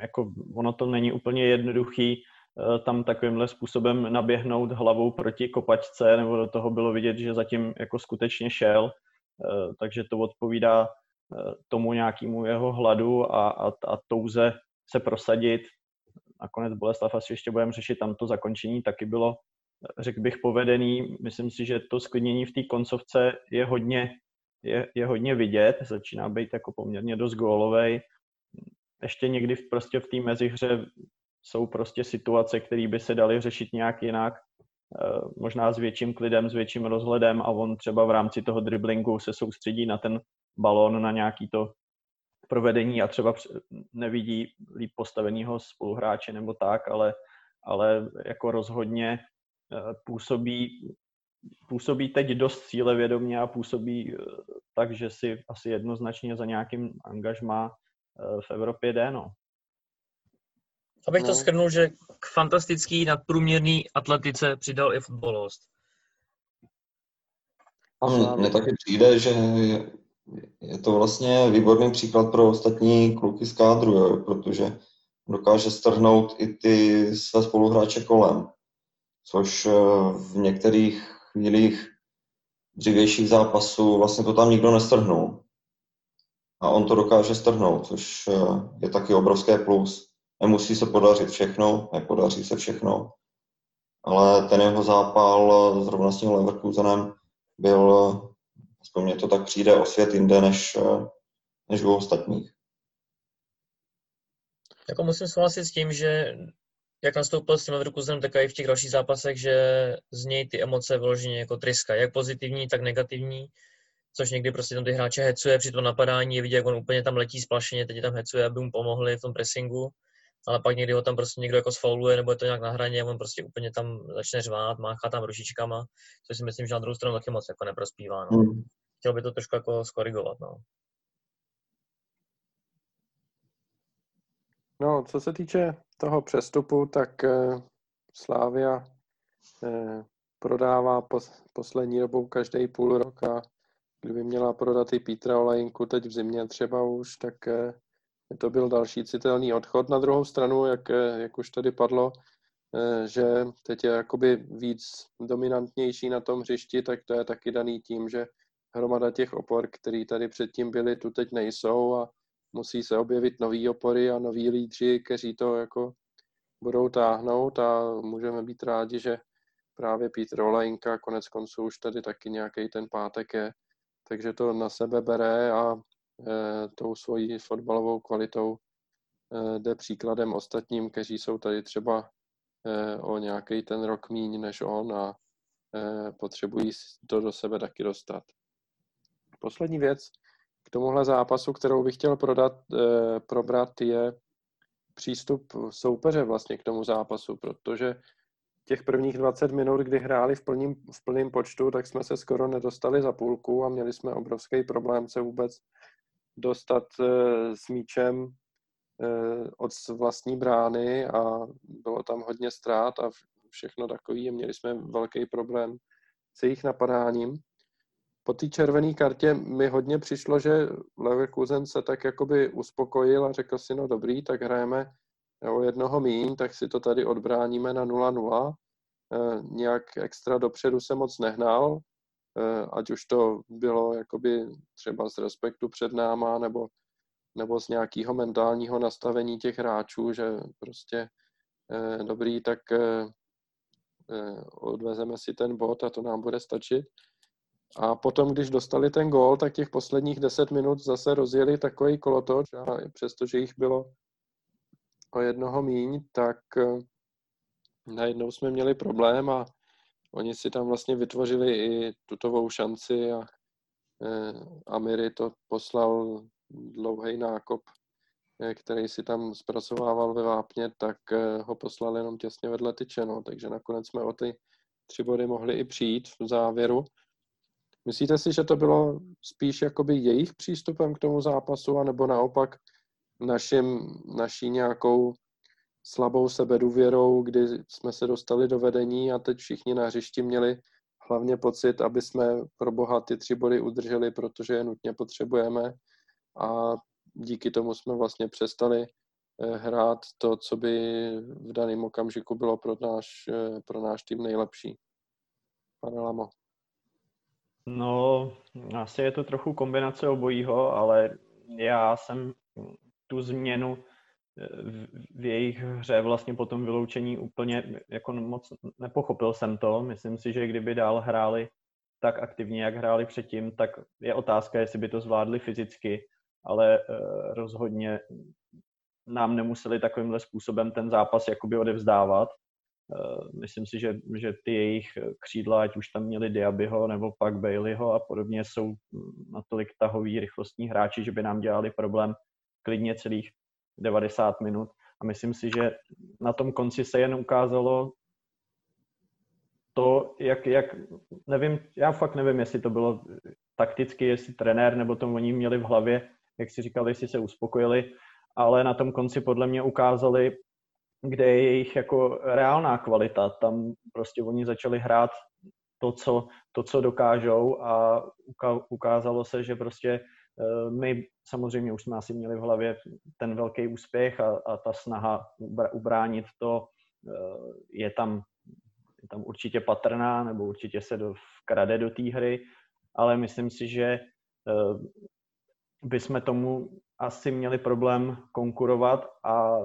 jako ono to není úplně jednoduchý uh, tam takovýmhle způsobem naběhnout hlavou proti kopačce, nebo do toho bylo vidět, že zatím jako skutečně šel, uh, takže to odpovídá tomu nějakému jeho hladu a, a, a touze se prosadit nakonec Boleslav asi ještě budeme řešit, tam to zakončení taky bylo, řekl bych, povedený. Myslím si, že to sklidnění v té koncovce je hodně, je, je hodně vidět, začíná být jako poměrně dost gólovej. Ještě někdy v, prostě v té mezihře jsou prostě situace, které by se daly řešit nějak jinak, eh, možná s větším klidem, s větším rozhledem a on třeba v rámci toho driblingu se soustředí na ten balón, na nějaký to provedení a třeba nevidí líp postaveného spoluhráče nebo tak, ale, ale jako rozhodně eh, působí, působí teď dost cílevědomě a působí eh, tak, že si asi jednoznačně za nějakým angažmá v Evropě jde. No. Abych to No. schrnul, že k fantastický nadprůměrný atletice přidal i fotbalovost. A Mně Slávě. taky přijde, že je- je to vlastně výborný příklad pro ostatní kluky z kádru, jo, protože dokáže strhnout i ty své spoluhráče kolem, což eh, v některých chvílích dřívějších zápasů vlastně to tam nikdo nestrhnul. A on to dokáže strhnout, což eh, je taky obrovské plus. Nemusí se podařit všechno, nepodaří se všechno, ale ten jeho zápal eh, zrovna s tím Leverkusenem byl, eh, aspoň mně to tak přijde, o svět jinde než, než u ostatních. Jako musím souhlasit s tím, že jak nastoupil s tím Leverkusenem, tak i v těch dalších zápasech, že z něj ty emoce vyloženě jako tryska, jak pozitivní, tak negativní, což někdy prostě tam ty hráče hecuje při tom napadání, je vidět, jak on úplně tam letí splašeně, teď je tam hecuje, aby mu pomohli v tom pressingu, ale pak někdy ho tam prostě někdo jako sfauluje, nebo je to nějak na hraně, a on prostě úplně tam začne řvát, máchá tam rušičkama, což si myslím, že na druhou stranu taky moc jako neprospívá. No. Hmm. Chtěl by to trošku jako skorigovat. No. No, co se týče toho přestupu, tak eh, Slávia eh, prodává pos, poslední dobou každý půl rok a kdyby měla prodat i Petra Olajinku teď v zimě třeba už, tak eh, by to byl další citelný odchod. Na druhou stranu, jak, eh, jak už tady padlo, eh, že teď je jakoby víc dominantnější na tom hřišti, tak to je taky daný tím, že hromada těch opor, který tady předtím byly, tu teď nejsou a musí se objevit nový opory a noví lídři, kteří to jako budou táhnout a můžeme být rádi, že právě Petr Olajinka konec konců už tady taky nějaký ten pátek je, takže to na sebe bere a e, tou svojí fotbalovou kvalitou e, jde příkladem ostatním, kteří jsou tady třeba e, o nějaký ten rok míň než on a potřebují to do sebe taky dostat. Poslední věc k tomuhle zápasu, kterou bych chtěl prodat, probrat, je přístup soupeře vlastně k tomu zápasu, protože těch prvních 20 minut, kdy hráli v plným, v plném počtu, tak jsme se skoro nedostali za půlku a měli jsme obrovský problém se vůbec dostat e, s míčem e, od vlastní brány a bylo tam hodně ztrát a všechno takový. Měli jsme velký problém s jejich napadáním. Po té červené kartě mi hodně přišlo, že Leverkusen se tak jakoby uspokojil a řekl si, no dobrý, tak hrajeme o jednoho míň, tak si to tady odbráníme na 0-0. E, nějak extra dopředu se moc nehnal, e, ať už to bylo jakoby třeba z respektu před náma, nebo, nebo z nějakého mentálního nastavení těch hráčů, že prostě e, dobrý, tak odvezeme si ten bod a to nám bude stačit. A potom, když dostali ten gól, tak těch posledních 10 minut zase rozjeli takový kolotoč a přestože jich bylo o jednoho míň, tak eh, najednou jsme měli problém a oni si tam vlastně vytvořili i tutovou šanci a eh, Amiri to poslal dlouhý nákop, eh, který si tam zpracovával ve vápně, tak ho poslal jenom těsně vedle tyče, no, takže nakonec jsme o ty tři body mohli i přijít v závěru. Myslíte si, že to bylo spíš jakoby jejich přístupem k tomu zápasu, anebo naopak našim, naší nějakou slabou sebedůvěrou, kdy jsme se dostali do vedení a teď všichni na hřišti měli hlavně pocit, aby jsme pro boha ty tři body udrželi, protože je nutně potřebujeme a díky tomu jsme vlastně přestali hrát to, co by v daném okamžiku bylo pro náš, pro náš tým nejlepší. Pane Lamo. No, asi je to trochu kombinace obojího, ale já jsem tu změnu v jejich hře vlastně po tom vyloučení úplně jako moc nepochopil jsem to. Myslím si, že kdyby dál hráli tak aktivně, jak hráli předtím, tak je otázka, jestli by to zvládli fyzicky, ale rozhodně nám nemuseli takovýmhle způsobem ten zápas jakoby odevzdávat. Myslím si, že, že ty jejich křídla, ať už tam měli Diabyho nebo pak Baileyho a podobně, jsou natolik tahový rychlostní hráči, že by nám dělali problém klidně celých 90 minut. A myslím si, že na tom konci se jen ukázalo to, jak, jak, nevím, já fakt nevím, jestli to bylo takticky, jestli trenér, nebo to oni měli v hlavě, jak si říkali, jestli se uspokojili, ale na tom konci podle mě ukázali kde je jejich jako reálná kvalita. Tam prostě oni začali hrát to, co, to, co dokážou a ukázalo se, že prostě my samozřejmě už jsme asi měli v hlavě ten velký úspěch a, a ta snaha ubránit to eh, je tam, je tam určitě patrná nebo určitě se do, vkrade do té hry, ale myslím si, že eh, bychom tomu asi měli problém konkurovat a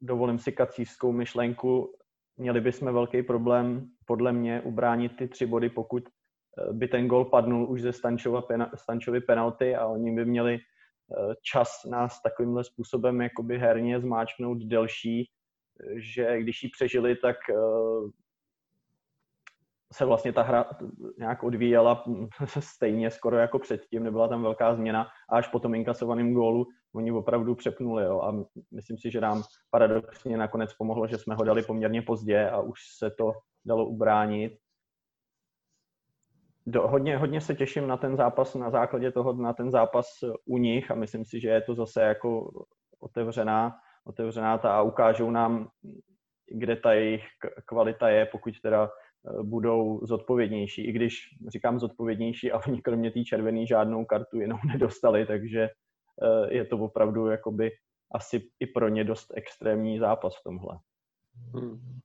dovolím si kacířskou myšlenku, měli bychom velký problém podle mě ubránit ty tři body, pokud eh, by ten gol padnul už ze Stančova, Stančovy penalty a oni by měli eh, čas nás takovýmhle způsobem jakoby herně zmáčknout delší, že když ji přežili, tak eh, se vlastně ta hra nějak odvíjela stejně skoro jako předtím, nebyla tam velká změna a až po tom inkasovaném gólu oni opravdu přepnuli jo, a myslím si, že nám paradoxně nakonec pomohlo, že jsme ho dali poměrně pozdě a už se to dalo ubránit. Do, hodně, hodně se těším na ten zápas, na základě toho, na ten zápas u nich a myslím si, že je to zase jako otevřená, otevřená ta a ukážou nám, kde ta jejich kvalita je, pokud teda eh, budou zodpovědnější. I když říkám zodpovědnější a oni kromě té červené žádnou kartu jinou nedostali, takže eh, je to opravdu jakoby asi i pro ně dost extrémní zápas v tomhle. Hmm.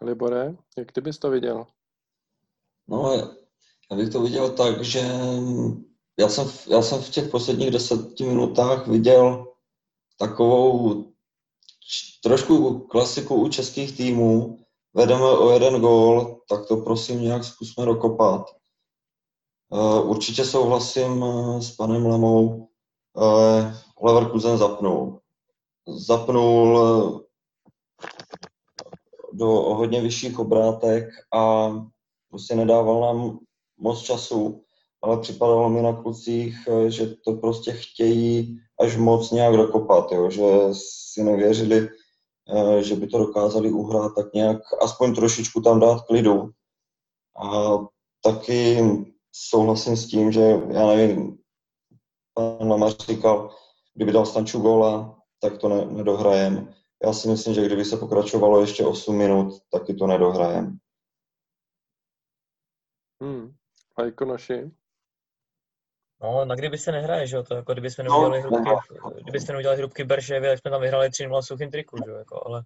Libore, jak ty bys to viděl? No, já bych to viděl tak, že já jsem, já jsem v těch posledních deseti minutách viděl takovou trošku klasiku u českých týmů. Vedeme o jeden gól, tak to prosím nějak zkusme dokopat. Eh, určitě souhlasím eh, s panem Lemou. Eh, Leverkusen zapnul. Zapnul do hodně vyšších obrátek a prostě nedával nám moc času, ale připadalo mi na klucích, že to prostě chtějí až moc nějak dokopat, jo? že si nevěřili, eh, že by to dokázali uhrát, tak nějak aspoň trošičku tam dát klidu. A taky souhlasím s tím, že já nevím, pan Lamař říkal, kdyby dal Stanču góla, tak to ne, nedohrajem. Já si myslím, že kdyby se pokračovalo ještě 8 minut, taky to nedohrajem. Hmm. A jako naši? No, na kdyby se nehraje, že jo, to jako kdybychom neudělali no, hrubky, kdybyste neudělali hrubky Berševě, tak jsme tam vyhráli 3-0 suchým triku, že jo, jako, ale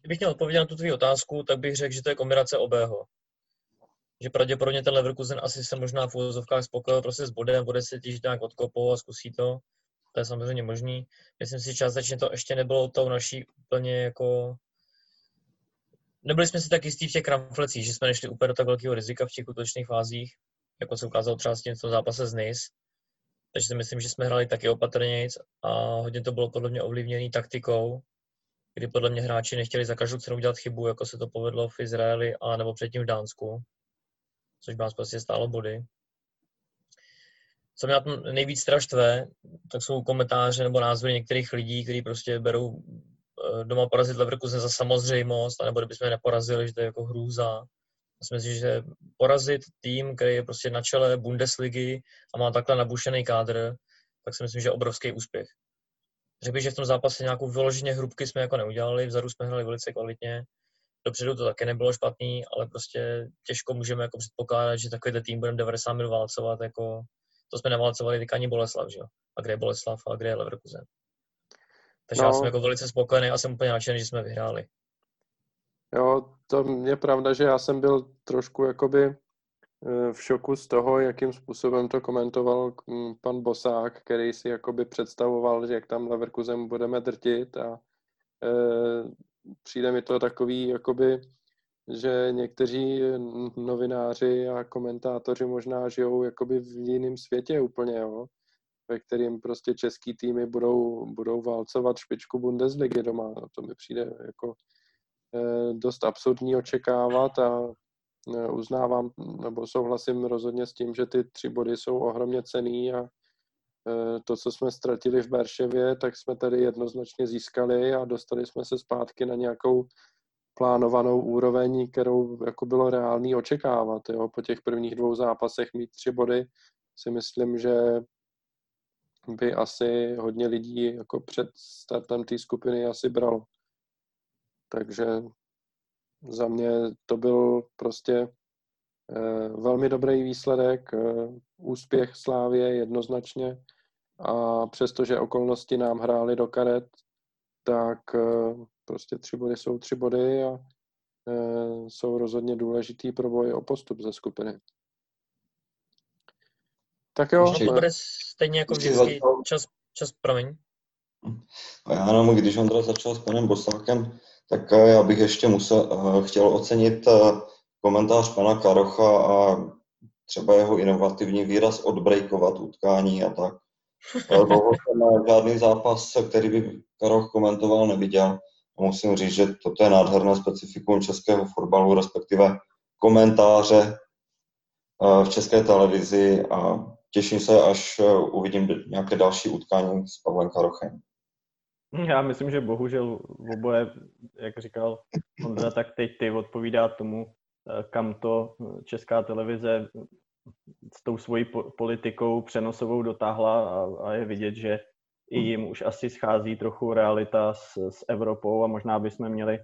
kdybych měl odpovědět na tu tvou otázku, tak bych řekl, že to je kombinace obého. Že pravděpodobně ten Leverkusen asi se možná v úvozovkách spokojil prostě s bodem, bude se těžit nějak odkopou a zkusí to to je samozřejmě možný. Myslím si, že částečně to ještě nebylo tou naší úplně jako... Nebyli jsme si tak jistí v těch kramflecích, že jsme nešli úplně do tak velkého rizika v těch útočných fázích, jako se ukázalo třeba s tím v tom zápase z NIS. Takže si myslím, že jsme hráli taky opatrnějc a hodně to bylo podle mě ovlivněné taktikou, kdy podle mě hráči nechtěli za každou cenu udělat chybu, jako se to povedlo v Izraeli a nebo předtím v Dánsku, což nás prostě stálo body co mě na tom nejvíc teda štve, tak jsou komentáře nebo názory některých lidí, kteří prostě berou doma porazit Leverkusen za samozřejmost, anebo kdybychom je neporazili, že to je jako hrůza. Myslím si, že porazit tým, který je prostě na čele Bundesligy a má takhle nabušený kádr, tak si myslím, že je obrovský úspěch. Řekl bych, že v tom zápase nějakou vyloženě hrubky jsme jako neudělali, vzadu jsme hráli velice kvalitně, dopředu to také nebylo špatný, ale prostě těžko můžeme jako předpokládat, že takový tým budeme 90 minut válcovat jako to jsme neválcovali teďka ani Boleslav, že jo? A kde je Boleslav a kde je Leverkusen. Takže no. já jsem jako velice spokojený a jsem úplně nadšený, že jsme vyhráli. Jo, to je pravda, že já jsem byl trošku jakoby eh, v šoku z toho, jakým způsobem to komentoval hm, pan Bosák, který si jakoby představoval, že jak tam Leverkusen budeme drtit a e, přijde mi to takový jakoby že někteří novináři a komentátoři možná žijou jakoby v jiném světě úplně, jo, ve kterým prostě český týmy budou, budou válcovat špičku Bundesligy doma. To mi přijde jako eh, dost absurdní očekávat a eh, uznávám nebo souhlasím rozhodně s tím, že ty tři body jsou ohromně cený a eh, to, co jsme ztratili v Berševě, tak jsme tady jednoznačně získali a dostali jsme se zpátky na nějakou plánovanou úroveň, kterou jako bylo reálný očekávat. Jo. Po těch prvních dvou zápasech mít tři body si myslím, že by asi hodně lidí jako před startem té skupiny asi bralo. Takže za mě to byl prostě eh, velmi dobrý výsledek, eh, úspěch Slávě jednoznačně a přestože okolnosti nám hrály do karet, tak eh, prostě tři body jsou tři body a jsou rozhodně důležitý pro boj o postup ze skupiny. Tak jo. to bude stejně jako vždycky čas, čas, promiň. A já jenom, když Ondra začal s panem Bosákem, tak eh, já bych ještě musel, eh, chtěl ocenit eh, komentář pana Karocha a třeba jeho inovativní výraz odbrejkovat utkání a tak. Dlouho jsem žádný zápas, který by Karoch komentoval, neviděl. A musím říct, že toto je nádherné specifikum českého fotbalu, respektive komentáře v české televizi a těším se, až uvidím nějaké další utkání s Pavlem Karochem. Já myslím, že bohužel oboje, jak říkal Ondra, tak teď ty odpovídá tomu, eh, kam to česká televize s tou svojí politikou přenosovou dotáhla a, a je vidět, že i jim už asi schází trochu realita s, s Evropou a možná bychom měli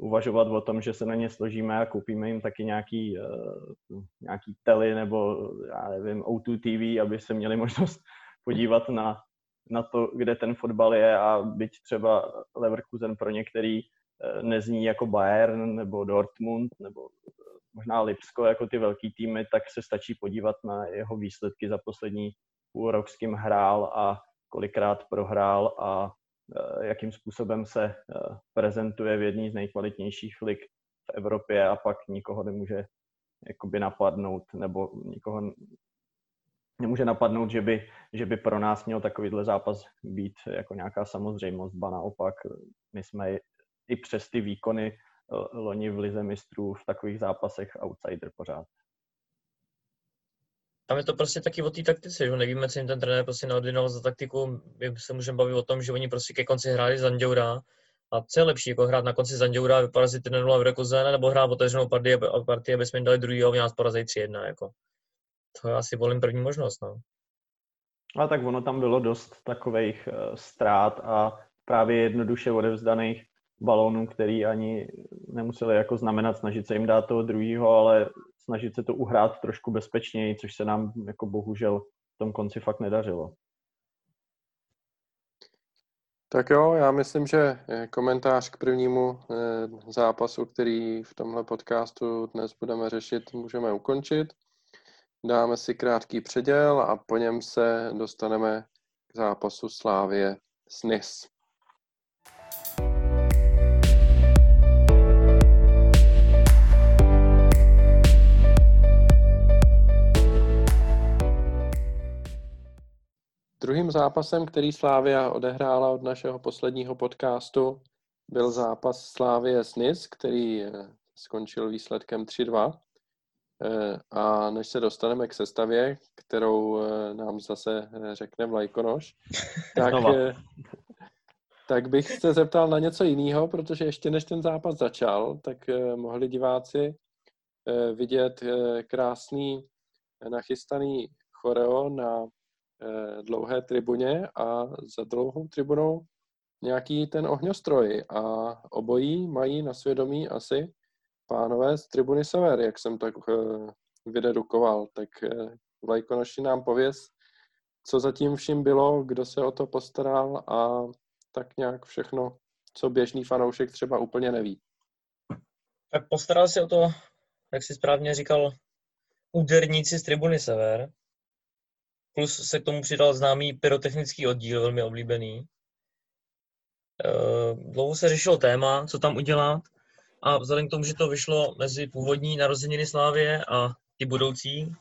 uvažovat o tom, že se na ně složíme a koupíme jim taky nějaký, uh, nějaký tely nebo já nevím, O2 TV, aby se měli možnost podívat na na to, kde ten fotbal je a byť třeba Leverkusen pro některý eh, nezní jako Bayern nebo Dortmund nebo eh, možná Lipsko jako ty velký týmy, tak se stačí podívat na jeho výsledky za poslední půl rok, s kým hrál a kolikrát prohrál a eh, jakým způsobem se prezentuje v jedné z nejkvalitnějších lig v Evropě a pak nikoho nemůže jakoby napadnout nebo nikoho nemůže napadnout, že by, že by pro nás měl takovýhle zápas být jako nějaká samozřejmost, ba naopak, my jsme i přes ty výkony eh, loni v Lize mistrů v takových zápasech outsider pořád. Tam je to prostě taky o té taktice, že nevíme, co jim ten trenér prostě naordinoval za taktiku. My se můžeme bavit o tom, že oni prostě ke konci hráli Zanděura a co je lepší, jako hrát na konci Zanděura, vyparazit 1-0 v Rekozen, nebo hrát otevřenou partii, partii, aby jsme jim dali druhý a nás porazili 3-1. Jako to je asi volím první možnost. No. A tak ono tam bylo dost takových uh, ztrát a právě jednoduše odevzdaných balónů, který ani nemuseli jako znamenat snažit se jim dát toho druhého, ale snažit se to uhrát trošku bezpečněji, což se nám jako bohužel v tom konci fakt nedařilo. Tak jo, já myslím, že komentář k prvnímu eh, zápasu, který v tomhle podcastu dnes budeme řešit, můžeme ukončit. Dáme si krátký předěl a po něm se dostaneme k zápasu Slávě s NIS. Druhým zápasem, který Slávia odehrála od našeho posledního podcastu, byl zápas Slávie s NIS, který eh, skončil výsledkem 3-2. Eh, a než se dostaneme k sestavě, kterou eh, nám zase řekne Vlajkonoš, tak, tak bych se zeptal na něco jiného, protože ještě než ten zápas začal, tak mohli diváci vidět krásný nachystaný choreo na dlouhé tribuně a za dlouhou tribunou nějaký ten ohňostroj. A obojí mají na svědomí asi pánové z tribuny Sever, jak jsem tak uh, vydedukoval, tak uh, Vlajkonoši nám pověz, co zatím vším bylo, kdo se o to postaral a tak nějak všechno, co běžný fanoušek třeba úplně neví. Tak postaral se o to, jak si správně říkal, úderníci z tribuny Sever, plus se k tomu přidal známý pyrotechnický oddíl, velmi oblíbený. Eh, dlouho se řešilo téma, co tam udělat, a vzhledem k tomu, že to vyšlo mezi původní narozeniny Slávě a ty budoucí,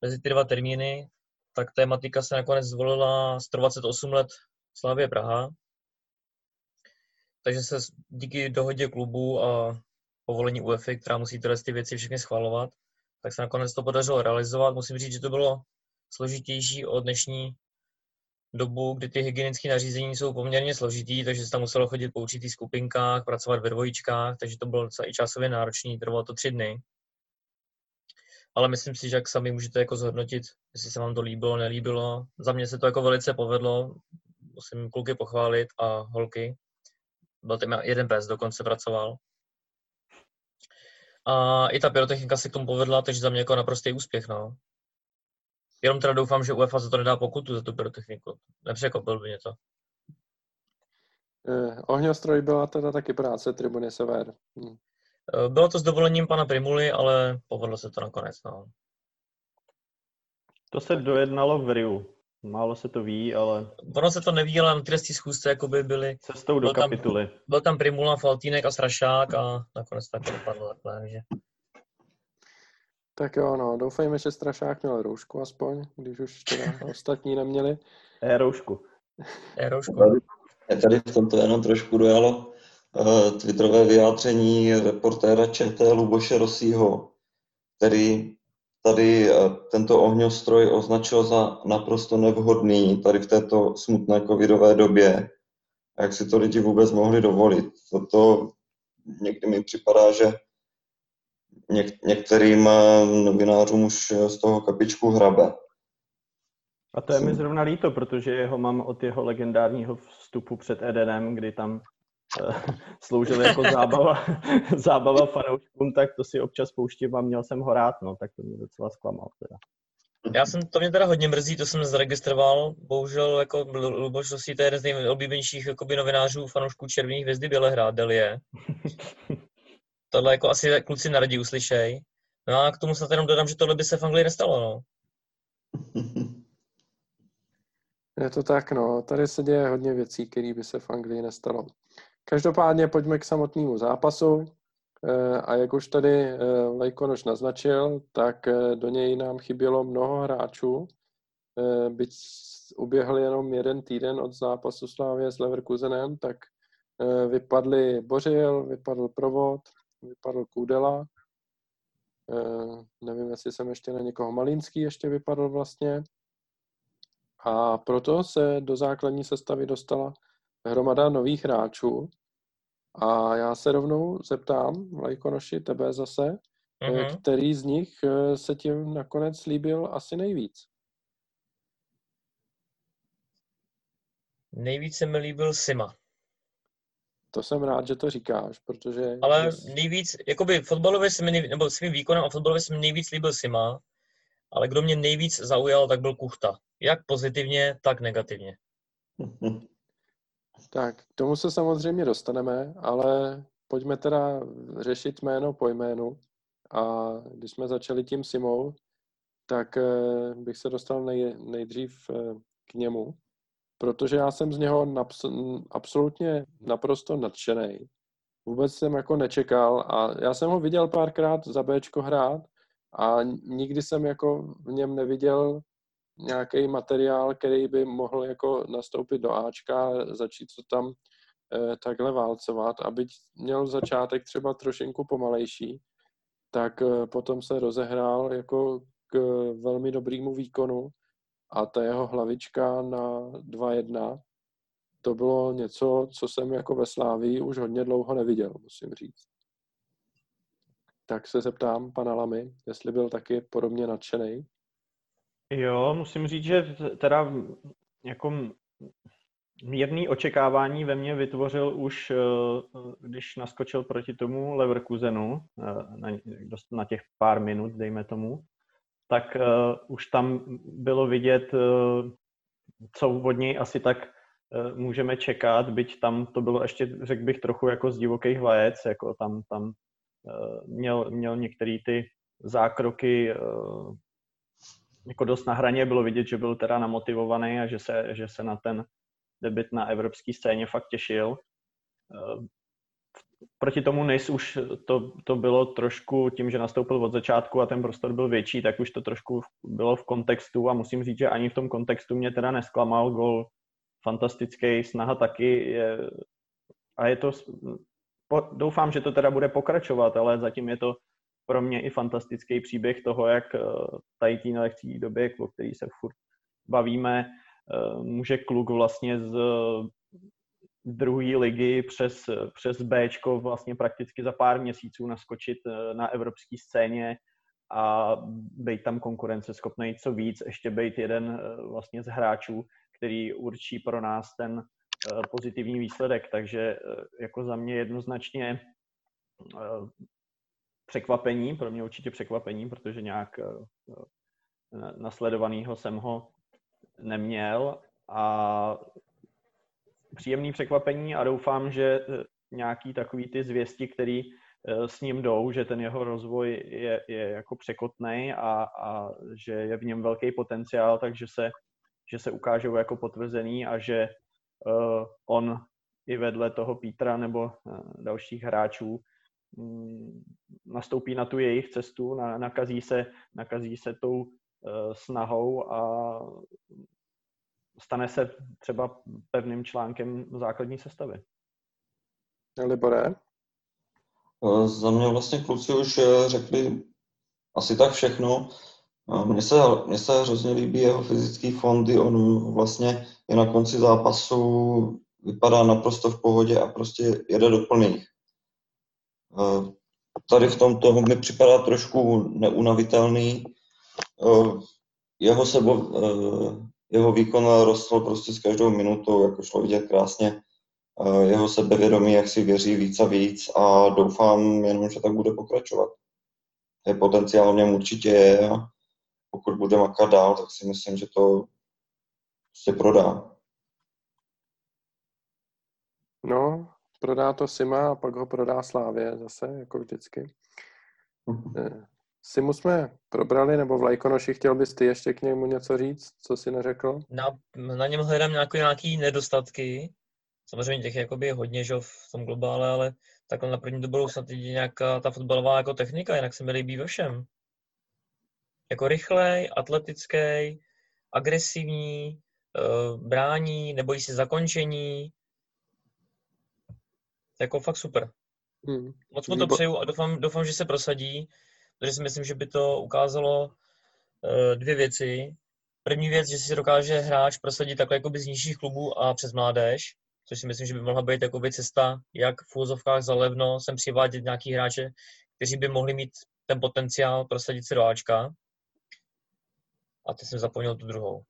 mezi ty dva termíny, tak tématika se nakonec zvolila 128 let Slávě Praha. Takže se díky dohodě klubu a povolení UEFA, která musí tyhle ty věci všechny schvalovat, tak se nakonec to podařilo realizovat. Musím říct, že to bylo složitější od dnešní dobu, kdy ty hygienické nařízení jsou poměrně složitý, takže se tam muselo chodit po určitých skupinkách, pracovat ve dvojičkách, takže to bylo docela i časově náročné, trvalo to tři dny. ale myslím si, že jak sami můžete jako zhodnotit, jestli se vám to líbilo, nelíbilo. Za mě se to jako velice povedlo, musím kluky pochválit a holky. Byl tam jeden pes, dokonce pracoval. A i ta pyrotechnika se k tomu povedla, takže za mě jako naprostý úspěch, no. Jenom teda doufám, že UEFA za to nedá pokutu za tu pyrotechniku. Nepřekopil by mě to. Eh, ohňostroj byla teda taky práce Tribuny Sever. Hm. Eh, bylo to s dovolením pana Primuly, ale povedlo se to nakonec. No. To se dojednalo v Riu. Málo se to ví, ale... Ono se to neví, ale na té schůzce jakoby byly... Cestou do byl tam, kapituly. Byl tam Primula, Faltínek a Strašák a nakonec tak dopadlo takhle, takže... Tak jo, no, doufejme, že Strašák měl roušku aspoň, když už teda ostatní neměli. E roušku. E roušku. Je tady v tomto jenom trošku dojalo uh, twitterové vyjádření reportéra ČT Luboše Rosího, který tady uh, tento ohňostroj označil za naprosto nevhodný tady v této smutné covidové době. Jak si to lidi vůbec mohli dovolit? Toto někdy mi připadá, že něk- některým novinářům už z toho kapičku hrabe. A to je mi zrovna líto, protože jeho mám od jeho legendárního vstupu před Edenem, kdy tam uh, sloužil jako zábava, zábava fanouškům, tak to si občas pouštím a měl jsem ho rád, no, tak to mě docela zklamal teda. Já jsem, to mě teda hodně mrzí, to jsem zaregistroval, bohužel jako Luboš Rosí, to je jeden z nejoblíbenějších jakoby, novinářů, fanoušků Červených hvězdy Bělehrad, Delie. Tohle jako asi kluci na radí uslyšej. No a k tomu snad jenom dodám, že tohle by se v Anglii nestalo, no. Je to tak, no. Tady se děje hodně věcí, které by se v Anglii nestalo. Každopádně pojďme k samotnému zápasu. Eh, a jak už tady eh, Lejkonoš naznačil, tak eh, do něj nám chybělo mnoho hráčů. Byť uběhl jenom jeden týden od zápasu Slávě s Leverkusenem, tak vypadli Bořil, vypadl Provod, vypadl Kudela. Nevím, jestli jsem ještě na někoho Malínský ještě vypadl vlastně. A proto se do základní sestavy dostala hromada nových hráčů. A já se rovnou zeptám, Lajkonoši, tebe zase, mm-hmm. který z nich eh, se tím nakonec líbil asi nejvíc? Nejvíc se mi líbil Sima. To jsem rád, že to říkáš, protože... Ale nejvíc, jakoby fotbalově se mi nejvíc, nebo svým výkonem a fotbalově se mi nejvíc líbil Sima, ale kdo mě nejvíc zaujal, tak byl Kuchta. Jak pozitivně, tak negativně. Tak, k tomu se samozřejmě dostaneme, ale pojďme teda řešit jméno po jménu. A když jsme začali tím Simou, tak eh, bych se dostal nej, nejdřív eh, k němu, protože já jsem z něho naps- absolutně naprosto nadšený. Vůbec jsem jako nečekal a já jsem ho viděl párkrát za Bčko hrát a nikdy jsem jako v něm neviděl nějaký materiál, který by mohl jako nastoupit do Ačka, začít to tam eh, takhle válcovat, aby měl začátek třeba trošinku pomalejší, tak eh, potom se rozehrál jako k velmi dobrému výkonu a ta jeho hlavička na 2-1, to bylo něco, co jsem jako ve Slávii už hodně dlouho neviděl, musím říct. Tak se zeptám pana Lamy, jestli byl taky podobně nadšený. Jo, musím říct, že teda jako mírný očekávání ve mně vytvořil už, eh, když naskočil proti tomu Leverkusenu eh, na, na těch pár minut, dejme tomu, tak uh, už tam bylo vidět, uh, co od něj asi tak uh, můžeme čekat, byť tam to bylo ještě, řekl bych, trochu jako z divokých vajec, jako tam, tam uh, měl, měl některé ty zákroky uh, jako dost na hraně, bylo vidět, že byl teda namotivovaný a že se, že se na ten debit na evropské scéně fakt těšil. Eh, proti tomu Nis už to, to bylo trošku tím, že nastoupil od začátku a ten prostor byl větší, tak už to trošku bylo v kontextu a musím říct, že ani v tom kontextu mě teda nesklamal gol fantastický, snaha taky je, a je to, doufám, že to teda bude pokračovat, ale zatím je to pro mě i fantastický příběh toho, jak eh, tady té nelehké době, o který se furt bavíme, eh, může kluk vlastně z druhé ligy přes, přes B vlastně prakticky za pár měsíců naskočit eh, na evropské scéně a být tam konkurenceschopný, co víc, ještě být jeden vlastně z hráčů, který určí pro nás ten pozitivní výsledek. Takže jako za mě jednoznačně překvapení, pro mě určitě překvapení, protože nějak nasledovanýho jsem ho neměl a příjemný překvapení a doufám, že eh, nějaký takový ty zvěsti, který eh, s ním jdou, že ten jeho rozvoj je, je jako překotný a, a že je v něm velký potenciál, takže se, že se ukážou jako potvrzený a že uh, on i vedle toho Pítra nebo uh, dalších hráčů um, nastoupí na tu jejich cestu, na, nakazí, se, nakazí se tou uh, snahou a stane se třeba pevným článkem základní sestavy. Libore? Za mě vlastně kluci už eh, řekli asi tak všechno. Mně se, mně se hrozně líbí jeho fyzický fondy, on vlastně je na konci zápasu, vypadá naprosto v pohodě a prostě jede do plných. Tady v tomto mi připadá trošku neunavitelný. Jeho sebo, jeho výkon rostl prostě s každou minutou, jako šlo vidět krásně. Jeho sebevědomí, jak si věří víc a víc a doufám jenom, že tak bude pokračovat. Je potenciál v něm určitě je a pokud bude makat dál, tak si myslím, že to se prodá. No, prodá to Sima a pak ho prodá Slávě zase, jako vždycky. Simu jsme probrali, nebo v Lajkonoši chtěl bys ty ještě k němu něco říct, co si neřekl? Na, na něm hledám nějaké, nějaké nedostatky. Samozřejmě těch jakoby je hodně že, v tom globále, ale takhle na první dobrou snad jde nějaká ta fotbalová jako technika, jinak se mi líbí ve všem. Jako rychlej, atletický, agresivní, uh, brání, nebojí se zakončení. Jako fakt super. Hmm. Moc mu to přeju a doufám, doufám, že se prosadí protože si myslím, že by to ukázalo eh, dvě věci. První věc, že si dokáže hráč prosadit takhle jakoby z nižších klubů a přes mládež, což si myslím, že by mohla být jakoby cesta, jak v úzovkách za levno sem přivádět nějaký hráče, kteří by mohli mít ten potenciál prosadit se do Ačka. A teď jsem zapomněl tu druhou.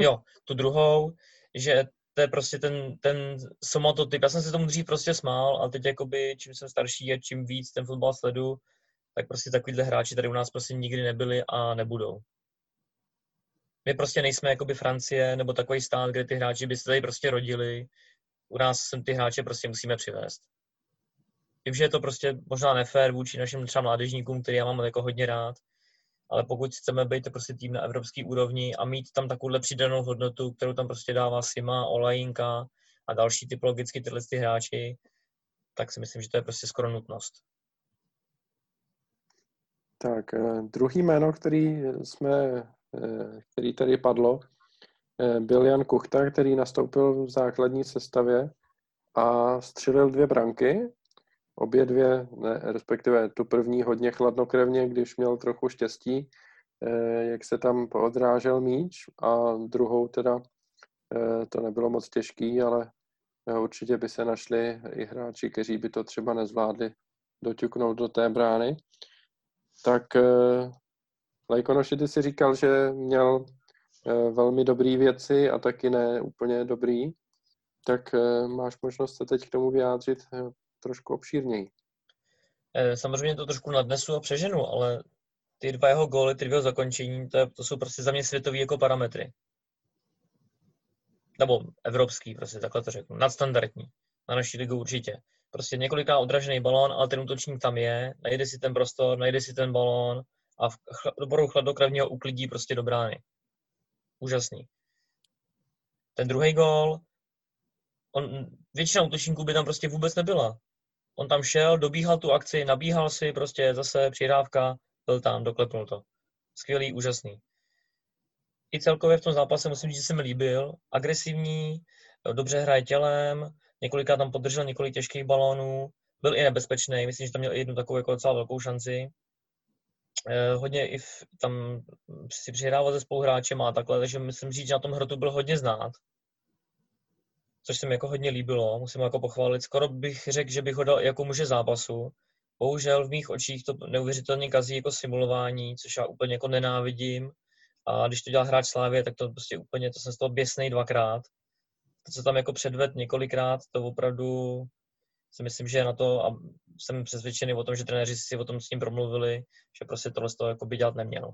Jo, tu druhou, že to je prostě ten, ten somototyp. Já jsem se tomu dřív prostě smál, ale teď jakoby, čím jsem starší a čím víc ten fotbal sledu, tak prostě takovýhle hráči tady u nás prostě nikdy nebyli a nebudou. My prostě nejsme jakoby Francie nebo takový stát, kde ty hráči by se tady prostě rodili. U nás sem ty hráče prostě musíme přivést. Vím, že je to prostě možná nefér vůči našim třeba mládežníkům, který já mám jako hodně rád, ale pokud chceme být prostě tým na evropský úrovni a mít tam takovouhle přidanou hodnotu, kterou tam prostě dává Sima, Olajinka a další typologicky tyhle ty hráči, tak si myslím, že to je prostě skoro nutnost. Tak, eh, druhý jméno, který jsme, eh, který tady padlo, eh, byl Jan Kuchta, který nastoupil v základní sestavě a střelil dvě branky. Obě dvě, ne, respektive tu první hodně chladnokrevně, když měl trochu štěstí, jak se tam poodrážel míč a druhou teda to nebylo moc těžký, ale určitě by se našli i hráči, kteří by to třeba nezvládli doťuknout do té brány. Tak uh, Lajkonoši, ty si říkal, že měl uh, velmi dobrý věci a taky ne úplně dobrý. Tak uh, máš možnost se teď k tomu vyjádřit trošku obšírněji. Samozřejmě to trošku nadnesu a přeženu, ale ty dva jeho góly, ty dvě zakončení, to, je, to jsou prostě za mě světový jako parametry. Nebo evropský, prostě takhle to řeknu. Nadstandardní. Na naší ligu určitě. Prostě několikrát odražený balón, ale ten útočník tam je, najde si ten prostor, najde si ten balón a v doboru chladnokrevního uklidí prostě do brány. Úžasný. Ten druhý gól, on, většina útočníků by tam prostě vůbec nebyla. On tam šel, dobíhal tu akci, nabíhal si, prostě zase přihrávka, byl tam, doklepnul to. Skvělý, úžasný. I celkově v tom zápase musím říct, že se mi líbil. Agresivní, dobře hraje tělem, několikrát tam podržel několik těžkých balónů, byl i nebezpečný, myslím, že tam měl i jednu takovou jako docela velkou šanci. Eh, hodně i v, tam si přihrával se spoluhráčem a takhle, takže myslím říct, že na tom hrotu byl hodně znát. Což se mi jako hodně líbilo, musím ho jako pochválit. Skoro bych řekl, že bych ho dal jako muže zápasu, bohužel v mých očích to neuvěřitelně kazí jako simulování, což já úplně jako nenávidím. A když to dělá hráč Slávě, tak to prostě úplně, to jsem z toho běsnej dvakrát. To, co tam jako předved několikrát, to opravdu si myslím, že na to, a jsem přesvědčený o tom, že trenéři si o tom s ním promluvili, že prostě tohle z toho jakoby dělat nemělo.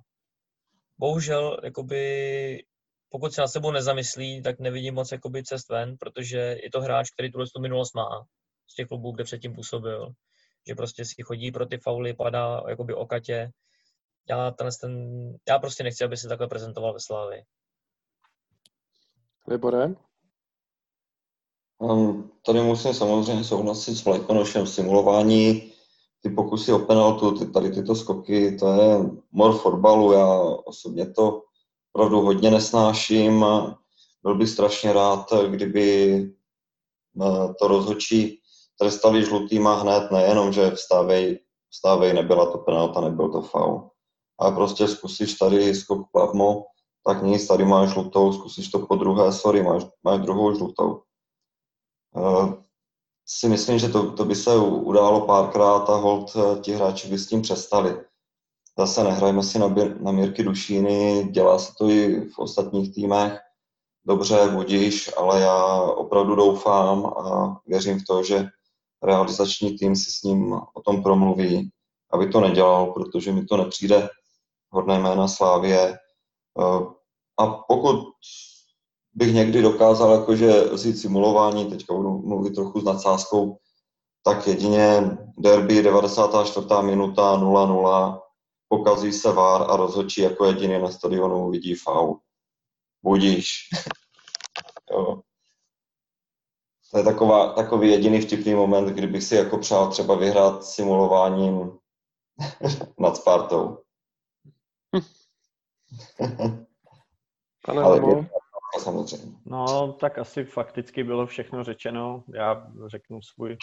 Bohužel, jakoby, pokud se na sebou nezamyslí, tak nevidím moc jakoby cest ven, protože je to hráč, který tuhle minulost má z těch klubů, kde předtím působil že prostě si chodí pro ty fauly, padá jakoby okatě. Já, ten, ten, já prostě nechci, aby se takhle prezentoval ve Slávii. Libore? Um, tady musím samozřejmě souhlasit s Vlajkonošem. Simulování, ty pokusy o penaltu, ty, tady tyto skoky, to je mor fotbalu. Já osobně to opravdu hodně nesnáším. Byl bych strašně rád, kdyby eh, to rozhodčí trestali žlutýma hned, nejenom, že vstávej, vstávej nebyla to penalta, nebyl to faul. A prostě zkusíš tady skok plavmo, tak nic, tady máš žlutou, zkusíš to po druhé, sorry, máš, máš druhou žlutou. Uh, si myslím, že to, to by se událo párkrát a hold eh, ti hráči by s tím přestali. Zase nehrajme si na, na Mírky Dušíny, dělá se to i v ostatních týmech. Dobře, budíš, ale já opravdu doufám a věřím v to, že realizační tým si s ním o tom promluví, aby to nedělal, protože mi to nepřijde hodné jména Slávě. Eh, a pokud bych někdy dokázal jakože vzít simulování, teďka budu mluvit trochu s nadsázkou, tak jedině derby 94. minuta 0-0, pokazí se vár a rozhodčí jako jediný na stadionu vidí faul. Budíš. jo. To je taková, takový jediný vtipný moment, kdybych si jako přál třeba vyhrát simulováním nad Spartou. Pane Ale je, samozřejmě. No, tak asi fakticky bylo všechno řečeno. Já řeknu svůj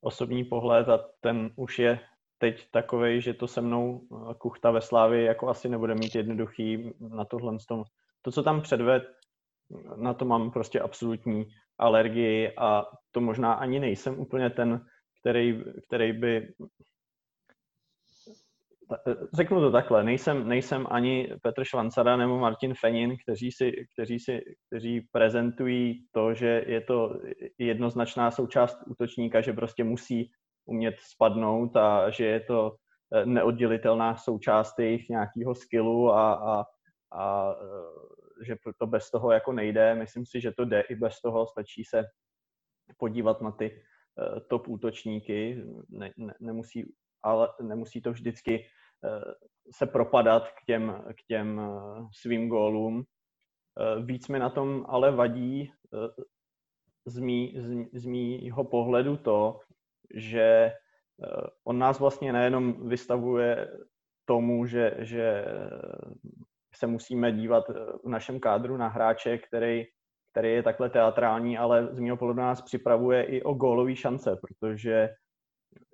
osobní pohled a ten už je teď takový, že to se mnou eh, kuchta ve Slávě jako asi nebude mít jednoduchý na tohle. To, co tam předved, na to mám prostě absolutní alergii a to možná ani nejsem úplně ten, který, který by Řeknu to takhle, nejsem, nejsem ani Petr Švancara nebo Martin Fenin, kteří, si, kteří, si, kteří prezentují to, že je to jednoznačná součást útočníka, že prostě musí umět spadnout a že je to neoddělitelná součást jejich nějakého skillu a, a, a že to bez toho jako nejde. Myslím si, že to jde i bez toho, stačí se podívat na ty uh, top útočníky, ne, ne, nemusí, ale nemusí to vždycky uh, se propadat k těm, k těm uh, svým gólům. Víc mi na tom ale vadí z, mý, z, z mýho pohledu to, že on nás vlastně nejenom vystavuje tomu, že, že se musíme dívat eh, v našem kádru na hráče, který, který je takhle teatrální, ale z mého pohledu nás připravuje i o gólové šance, protože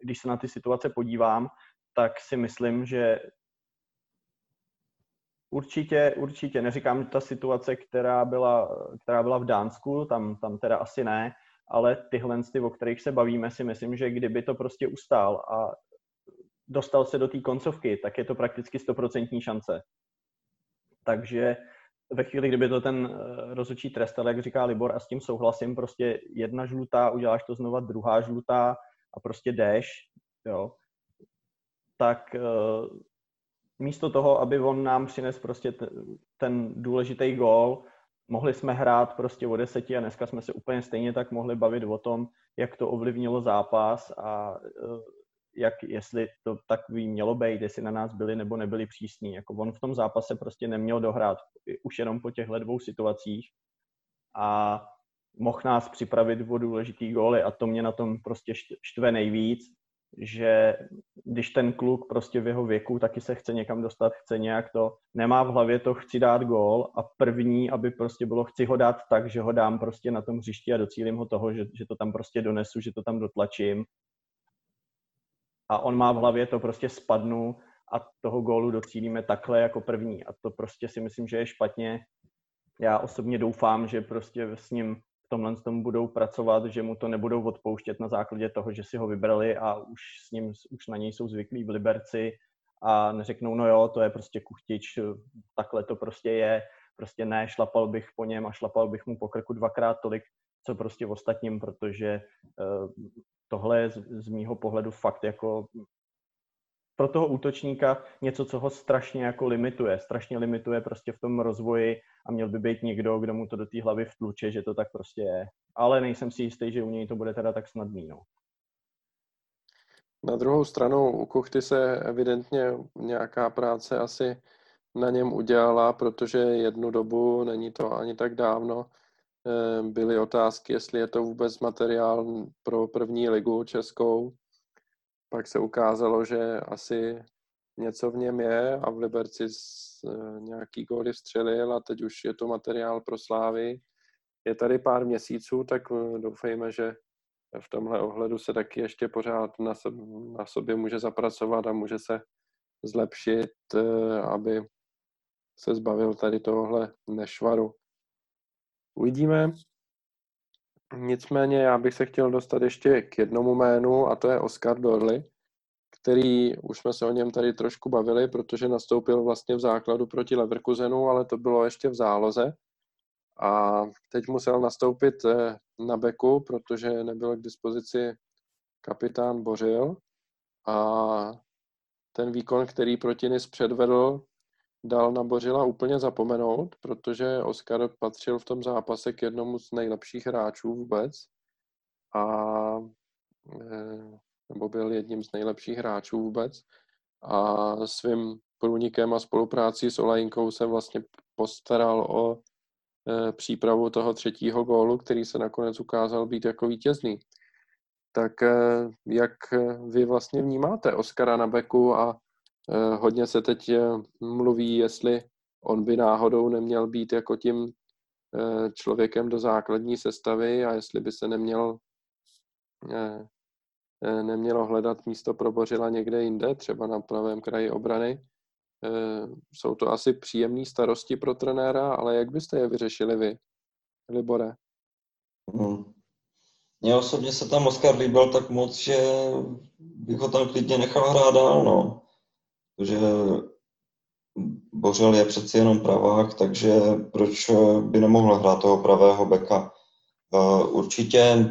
když se na ty situace podívám, tak si myslím, že určitě, určitě, neříkám, ta situace, která byla, která byla v Dánsku, tam, tam teda asi ne, ale tyhle, o kterých se bavíme, si myslím, že kdyby to prostě ustál a dostal se do té koncovky, tak je to prakticky stoprocentní šance. Takže ve chvíli, kdyby to ten eh, rozhodčí trestal, jak říká Libor, a s tím souhlasím, prostě jedna žlutá, uděláš to znova druhá žlutá a prostě jdeš, jo, tak uh, místo toho, aby on nám přines prostě ten důležitý gól, mohli jsme hrát prostě o deseti a dneska jsme se úplně stejně tak mohli bavit o tom, jak to ovlivnilo zápas a uh, jak, jestli to takový mělo být, jestli na nás byli nebo nebyli přísní. Jako on v tom zápase prostě neměl dohrát už jenom po těchto dvou situacích a mohl nás připravit o důležitý góly a to mě na tom prostě štve nejvíc, že když ten kluk prostě v jeho věku taky se chce někam dostat, chce nějak to, nemá v hlavě to chci dát gól a první, aby prostě bylo chci ho dát tak, že ho dám prostě na tom hřišti a docílím ho toho, že, že to tam prostě donesu, že to tam dotlačím a on má v hlavě to prostě spadnu a toho gólu docílíme takhle jako první a to prostě si myslím, že je špatně. Já osobně doufám, že prostě s ním tomhle tom budou pracovat, že mu to nebudou odpouštět na základě toho, že si ho vybrali a už s ním, už na něj jsou zvyklí v Liberci a neřeknou, no jo, to je prostě kuchtič, takhle to prostě je, prostě ne, šlapal bych po něm a šlapal bych mu po krku dvakrát tolik, co prostě ostatním, protože uh, tohle je z, z mýho pohledu fakt jako pro toho útočníka něco, co ho strašně jako limituje. Strašně limituje prostě v tom rozvoji a měl by být někdo, kdo mu to do té hlavy vtluče, že to tak prostě je. Ale nejsem si jistý, že u něj to bude teda tak snadný. No. Na druhou stranu u Kuchty se evidentně nějaká práce asi na něm udělala, protože jednu dobu, není to ani tak dávno, eh, byly otázky, jestli je to vůbec materiál pro první ligu českou. Pak se ukázalo, že asi něco v něm je a v Liberci eh, nějaký góly vstřelil a teď už je to materiál pro Slávy. Je tady pár měsíců, tak eh, doufejme, že v tomhle ohledu se taky ještě pořád na, sobě, na sobě může zapracovat a může se zlepšit, eh, aby se zbavil tady tohle nešvaru. Uvidíme. Nicméně já bych se chtěl dostat ještě k jednomu jménu a to je Oscar Dorley, který už jsme se o něm tady trošku bavili, protože nastoupil vlastně v základu proti Leverkusenu, ale to bylo ještě v záloze. A teď musel nastoupit eh, na beku, protože nebyl k dispozici kapitán Bořil. A ten výkon, který proti Nis předvedl, dal na Bořila úplně zapomenout, protože Oscar patřil v tom zápase k jednomu z nejlepších hráčů vůbec. A eh, nebo byl jedním z nejlepších hráčů vůbec. A svým průnikem a spoluprácí s Olajinkou se vlastně postaral o e, přípravu toho třetího gólu, který se nakonec ukázal být jako vítězný. Tak e, jak vy vlastně vnímáte Oskara na beku a hodně se teď e, mluví, jestli on by náhodou neměl být jako tím e, člověkem do základní sestavy a jestli by se neměl Eh, nemělo hledat místo pro Bořila někde jinde, třeba na pravém kraji obrany. Eh, jsou to asi příjemné starosti pro trenéra, ale jak byste je vyřešili vy, Libore? Hmm. Mně osobně se tam Oscar líbil tak moc, že bych ho tam klidně nechal hrát dál, no. Protože Bořil je přeci jenom pravák, takže proč by nemohl hrát toho pravého beka? Eh, určitě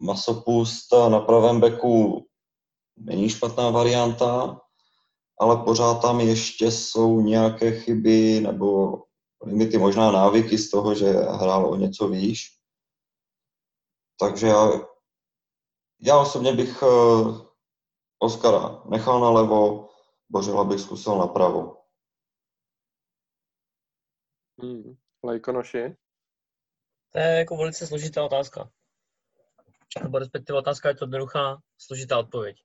masopust na pravém beku není špatná varianta, ale pořád tam ještě jsou nějaké chyby nebo limity, možná návyky z toho, že hrál o něco výš. Takže já, já osobně bych uh, Oskara nechal na levo, Bořila bych zkusil napravo. Hmm. Lajkonoši? To je jako velice složitá otázka nebo respektive otázka je to jednoduchá, složitá odpověď.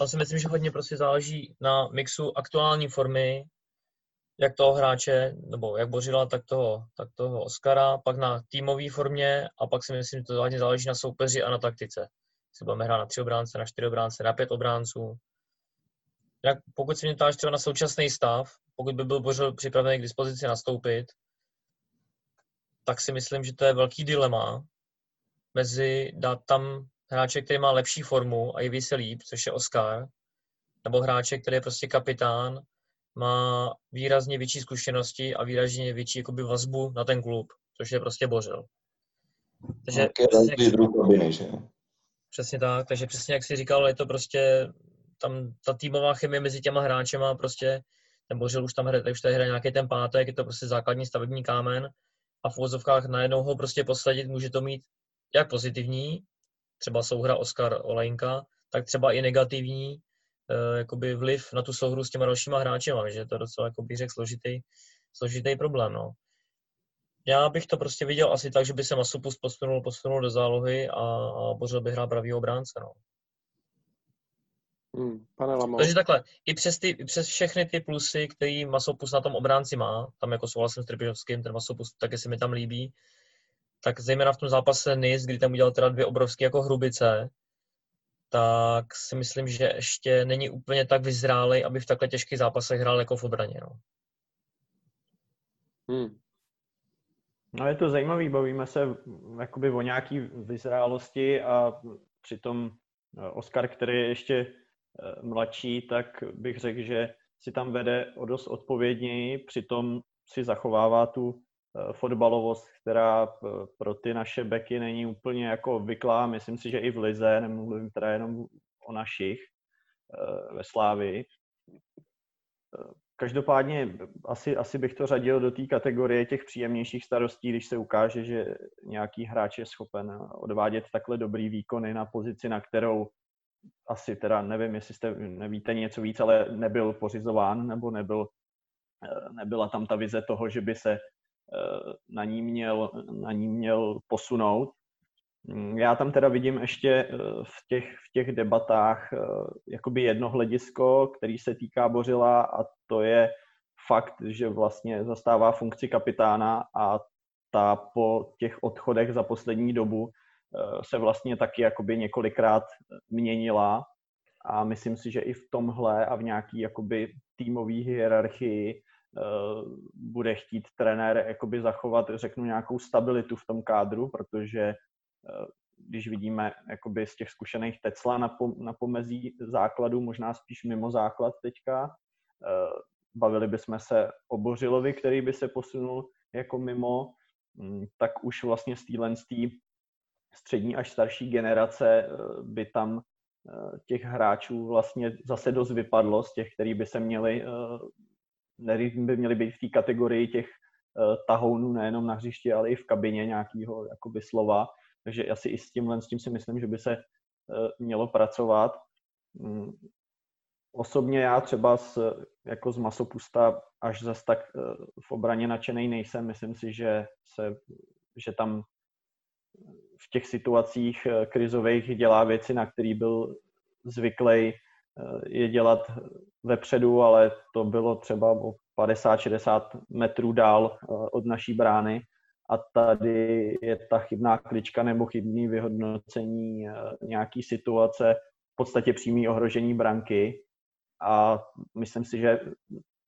Já si myslím, že hodně prostě záleží na mixu aktuální formy, jak toho hráče, nebo jak Bořila, tak toho, tak toho Oscara, pak na týmové formě a pak si myslím, že to hodně záleží na soupeři a na taktice. Si budeme hrát na tři obránce, na čtyři obránce, na pět obránců. Jak, pokud si mě ptáš třeba na současný stav, pokud by byl Bořil připravený k dispozici nastoupit, tak si myslím, že to je velký dilema, mezi dát tam hráče, který má lepší formu a jeví se líp, což je Oscar, nebo hráče, který je prostě kapitán, má výrazně větší zkušenosti a výrazně větší jakoby, vazbu na ten klub, což je prostě Bořil. Takže přesně, jak, druh? Přesně tak, takže přesně jak jsi říkal, je to prostě tam ta týmová chemie mezi těma hráčema prostě ten Bořil už tam hraje, už tady hraje nějaký ten pátek, je to prostě základní stavební kámen a v vozovkách najednou ho prostě posledit může to mít jak pozitivní, třeba souhra Oscar Olejnka, tak třeba i negativní uh, jakoby vliv na tu souhru s těma dalšíma hráči, že to je docela, jako bych řekl, složitý, složitý problém. No. Já bych to prostě viděl asi tak, že by se Masopust posunul, posunul do zálohy a, a Bořil by hrál pravý obránce. No. Hmm, pane Lamo. Takže takhle, i přes, ty, i přes všechny ty plusy, který Masopust na tom obránci má, tam jako souhlasím s Trpišovským, ten Masopust taky se mi tam líbí, tak zejména v tom zápase NIS, kdy tam udělal teda dvě obrovské jako hrubice, tak si myslím, že ještě není úplně tak vyzrálej, aby v takhle těžkých zápasech hrál jako v obraně. No. Hmm. No je to zajímavý, bavíme se jakoby o nějaký vyzrálosti a přitom eh, Oskar, který je ještě eh, mladší, tak bych řekl, že si tam vede o dost odpovědněji, přitom si zachovává tu eh, fotbalovost, která pro ty naše beky není úplně jako obvyklá. Myslím si, že i v Lize, nemluvím teda jenom o našich ve Slávii. Každopádně asi, asi bych to řadil do té kategorie těch příjemnějších starostí, když se ukáže, že nějaký hráč je schopen odvádět takhle dobrý výkony na pozici, na kterou asi teda nevím, jestli jste nevíte něco víc, ale nebyl pořizován nebo nebyl, nebyla tam ta vize toho, že by se eh, na ní měl, na ní měl posunout. Mm, já tam teda vidím ještě eh, v těch, v těch debatách eh, jakoby jedno hledisko, který se týká Bořila a to je fakt, že vlastně zastává funkci kapitána a ta po těch odchodech za poslední dobu eh, se vlastně taky jakoby několikrát měnila. A myslím si, že i v tomhle a v nějaký jakoby týmový hierarchii bude chtít trenér jakoby zachovat, řeknu, nějakou stabilitu v tom kádru, protože když vidíme jakoby z těch zkušených Tecla na, po, na pomezí základu, možná spíš mimo základ teďka. Eh, bavili bychom se o Bořilovi, který by se posunul jako mimo, mm, tak už vlastně z téhle střední až starší generace eh, by tam těch hráčů vlastně zase dost vypadlo z těch, který by se měli, by měli být v té kategorii těch tahounů nejenom na hřišti, ale i v kabině nějakého jakoby slova takže asi i s tímhle s tím si myslím, že by se eh, mělo pracovat. Mm, osobně já třeba s, jako z masopusta až zas tak eh, v obraně nadšený nejsem. Myslím si, že, se, že tam v těch situacích eh, krizových dělá věci, na který byl zvyklý je dělat vepředu, ale to bylo třeba o 50-60 metrů dál od naší brány a tady je ta chybná klička nebo chybný vyhodnocení eh, nějaký situace, v podstatě přímý ohrožení branky a myslím si, že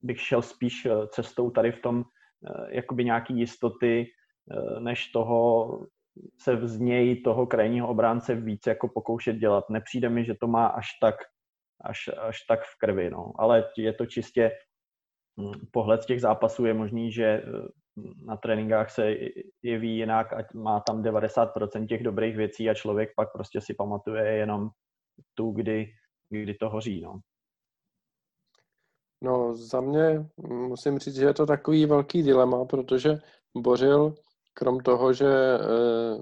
bych šel spíš eh, cestou tady v tom eh, jakoby nějaký jistoty, než toho se z něj toho krajního obránce víc jako pokoušet dělat. Nepřijde mi, že to má až tak, až, až tak v krvi, no. ale je to čistě hm, pohled těch zápasů je možný, že na tréninkách se jeví jinak, ať má tam 90% těch dobrých věcí a člověk pak prostě si pamatuje jenom tu, kdy, kdy to hoří. No. No, za mě musím říct, že je to takový velký dilema, protože Bořil, krom toho, že e,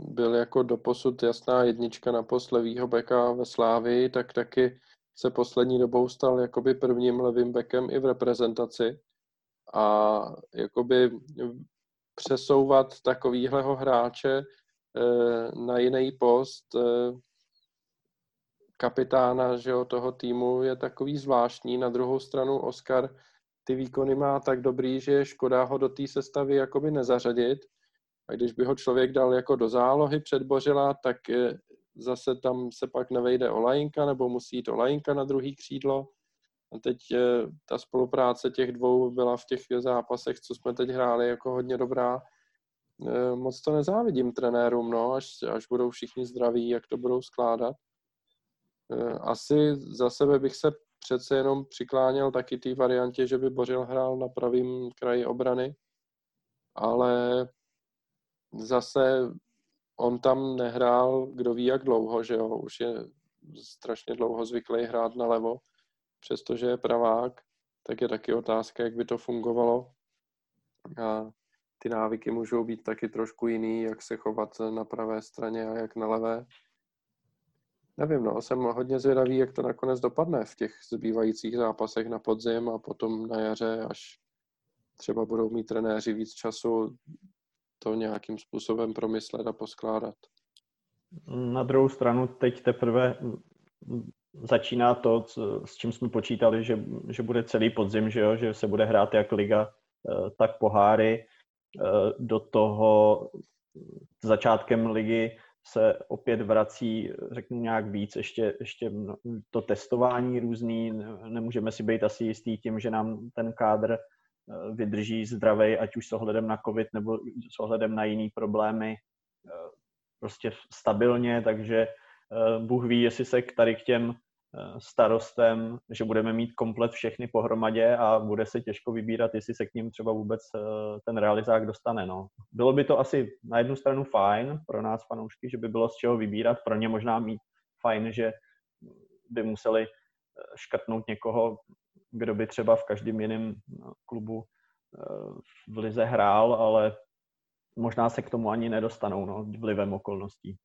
byl jako doposud jasná jednička na post levýho beka ve Slávii, tak taky se poslední dobou stal jakoby prvním levým bekem i v reprezentaci a jakoby přesouvat takovýhleho hráče eh, na jiný post eh, kapitána že jo, toho týmu je takový zvláštní. Na druhou stranu Oscar ty výkony má tak dobrý, že je škoda ho do té sestavy jakoby nezařadit. A když by ho člověk dal jako do zálohy předbořila, tak zase tam se pak nevejde Olajinka, nebo musí jít Olajinka na druhý křídlo. A teď eh, ta spolupráce těch dvou byla v těch zápasech, co jsme teď hráli, jako hodně dobrá. Eh, moc to nezávidím trenérům, no, až, až budou všichni zdraví, jak to budou skládat. Eh, asi za sebe bych se přece jenom přikláněl taky té variantě, že by Bořil hrál na pravém kraji obrany, ale zase on tam nehrál kdo ví jak dlouho, že jo, už je strašně dlouho zvyklý hrát na levo přestože je pravák, tak je taky otázka, jak by to fungovalo. A ty návyky můžou být taky trošku jiný, jak se chovat na pravé straně a jak na levé. Nevím, no, jsem hodně zvědavý, jak to nakonec dopadne v těch zbývajících zápasech na podzim a potom na jaře, až třeba budou mít trenéři víc času to nějakým způsobem promyslet a poskládat. Na druhou stranu teď teprve začíná to, co, s čím jsme počítali, že, že bude celý podzim, že, jo? že se bude hrát jak liga, eh, tak poháry. Eh, do toho začátkem ligy se opět vrací, řeknu nějak víc, ještě, ještě to testování různý, nemůžeme si být asi jistý tím, že nám ten kádr vydrží zdravý, ať už s ohledem na covid nebo s ohledem na jiné problémy, prostě stabilně, takže Bůh ví, jestli se k tady k těm starostem, že budeme mít komplet všechny pohromadě a bude se těžko vybírat, jestli se k ním třeba vůbec ten realizák dostane. No. Bylo by to asi na jednu stranu fajn pro nás fanoušky, že by bylo z čeho vybírat, pro ně možná mít fajn, že by museli škrtnout někoho, kdo by třeba v každém jiném klubu eh, v lize hrál, ale možná se k tomu ani nedostanou no, vlivem okolností.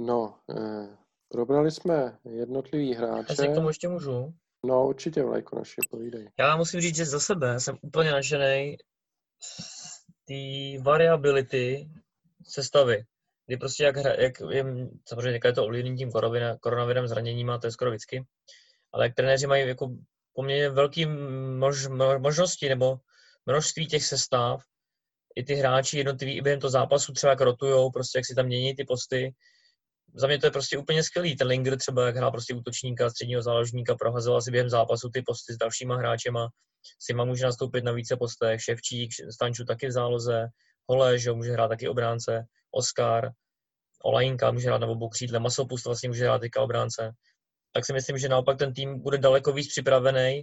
No, eh, probrali jsme jednotlivý hráče. Já si k tomu ještě můžu. No, určitě, Vlajko, naše povídej. Já musím říct, že za sebe jsem úplně nadšený z té variability sestavy. Kdy prostě jak, hra, jak je, samozřejmě je to ovlivněný tím koronavirem, zraněním a to je skoro vždycky, ale jak trenéři mají jako poměrně velké mož, možnosti nebo množství těch sestav, i ty hráči jednotliví i během toho zápasu třeba jak rotujou, prostě jak si tam mění ty posty. Za mě to je prostě úplně skvělý. Ten Linger třeba, jak hrál prostě útočníka, středního záložníka, prohazoval si během zápasu ty posty s dalšíma hráčema. Sima může nastoupit na více postech, Ševčík, Stanču taky v záloze, Hole, že může hrát taky obránce, Oscar, Olajinka může hrát na obou křídle, Masopust vlastně může hrát teďka obránce. Tak si myslím, že naopak ten tým bude daleko víc připravený.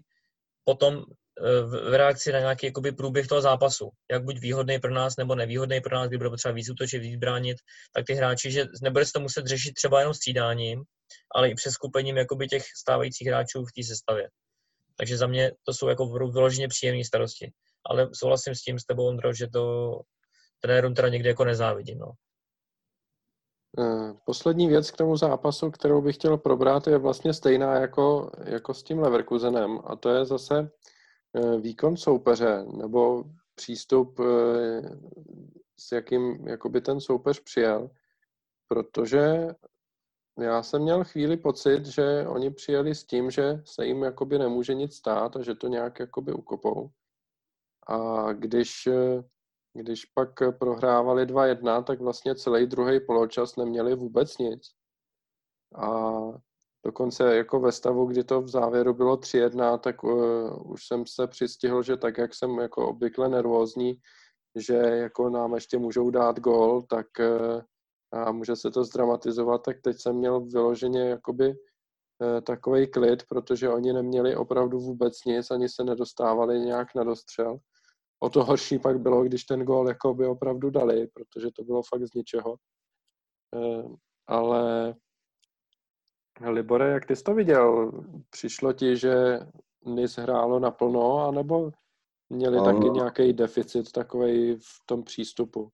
Potom v reakci na nějaký jakoby, průběh toho zápasu. Jak buď výhodný pro nás, nebo nevýhodný pro nás, kdy bude potřeba víc útočit, víc bránit, tak ty hráči, že nebude se to muset řešit třeba jenom střídáním, ale i přeskupením jakoby, těch stávajících hráčů v té sestavě. Takže za mě to jsou jako vyloženě příjemné starosti. Ale souhlasím s tím s tebou, Ondro, že to trenérům teda někde jako nezávidím. No. Eh, poslední věc k tomu zápasu, kterou bych chtěl probrat, je vlastně stejná jako, jako s tím Leverkusenem a to je zase výkon soupeře nebo přístup, eh, s jakým jakoby ten soupeř přijel, protože já jsem měl chvíli pocit, že oni přijeli s tím, že se jim jakoby nemůže nic stát a že to nějak jakoby ukopou. A když když pak prohrávali 2-1, tak vlastně celý druhý poločas neměli vůbec nic. A dokonce jako ve stavu, kdy to v závěru bylo 3-1, tak uh, už jsem se přistihl, že tak, jak jsem jako obvykle nervózní, že jako nám ještě můžou dát gol, tak uh, a může se to zdramatizovat, tak teď jsem měl vyloženě jakoby uh, takový klid, protože oni neměli opravdu vůbec nic, ani se nedostávali nějak na dostřel o to horší pak bylo, když ten gól jako by opravdu dali, protože to bylo fakt z ničeho. Eh, ale Libore, jak ty jsi to viděl? Přišlo ti, že NIS hrálo naplno, anebo měli um, taky nějaký deficit takový v tom přístupu?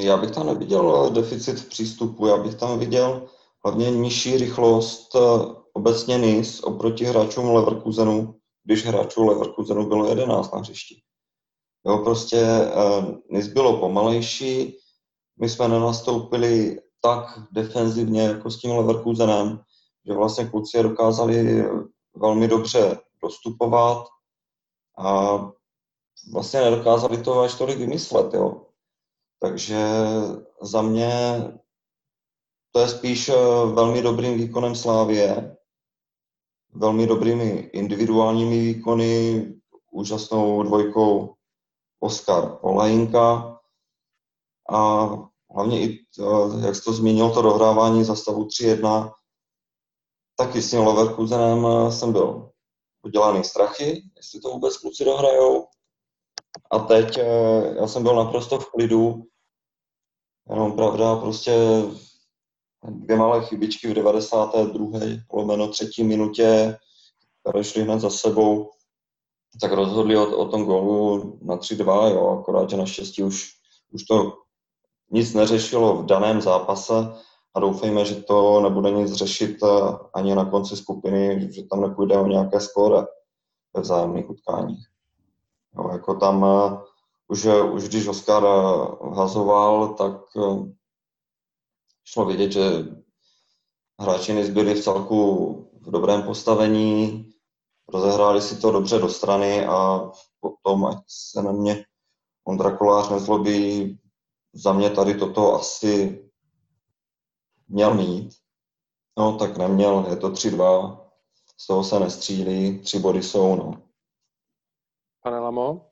Já bych tam neviděl deficit v přístupu, já bych tam viděl hlavně nižší rychlost eh, obecně NIS oproti hráčům Leverkusenu, když hráčů Leverkusenu bylo 11 na hřišti. Jo, prostě uh, Nis bylo pomalejší, my jsme nenastoupili tak defenzivně jako s tím Leverkusenem, že vlastně kluci je dokázali velmi dobře dostupovat a vlastně nedokázali to až tolik vymyslet, jo. Takže za mě to je spíš eh, velmi dobrým výkonem Slávie, velmi dobrými individuálními výkony, úžasnou dvojkou Oskar Olajinka a hlavně i, jak jsi to zmínil, to dohrávání za stavu 3-1, taky s tím Leverkusenem jsem byl udělaný strachy, jestli to vůbec kluci dohrajou. A teď eh, já jsem byl naprosto v klidu, jenom pravda, prostě dvě malé chybičky v 92. lomeno třetí minutě, které šly hned za sebou, tak rozhodli o, o tom gólu na 3-2, jo, akorát, že naštěstí už, už to nic neřešilo v daném zápase a doufejme, že to nebude nic řešit eh, ani na konci skupiny, že tam nepůjde o nějaké skóre ve vzájemných utkáních. Jo, jako tam uh, už, už když Oskar hazoval, tak šlo vidět, že hráči nezbyli v celku v dobrém postavení, rozehráli si to dobře do strany a potom, ať se na mě Ondra Kolář nezlobí, za mě tady toto asi měl mít. No, tak neměl, je to 3-2, z toho se nestřílí, tři body jsou, no. Pane Lamo?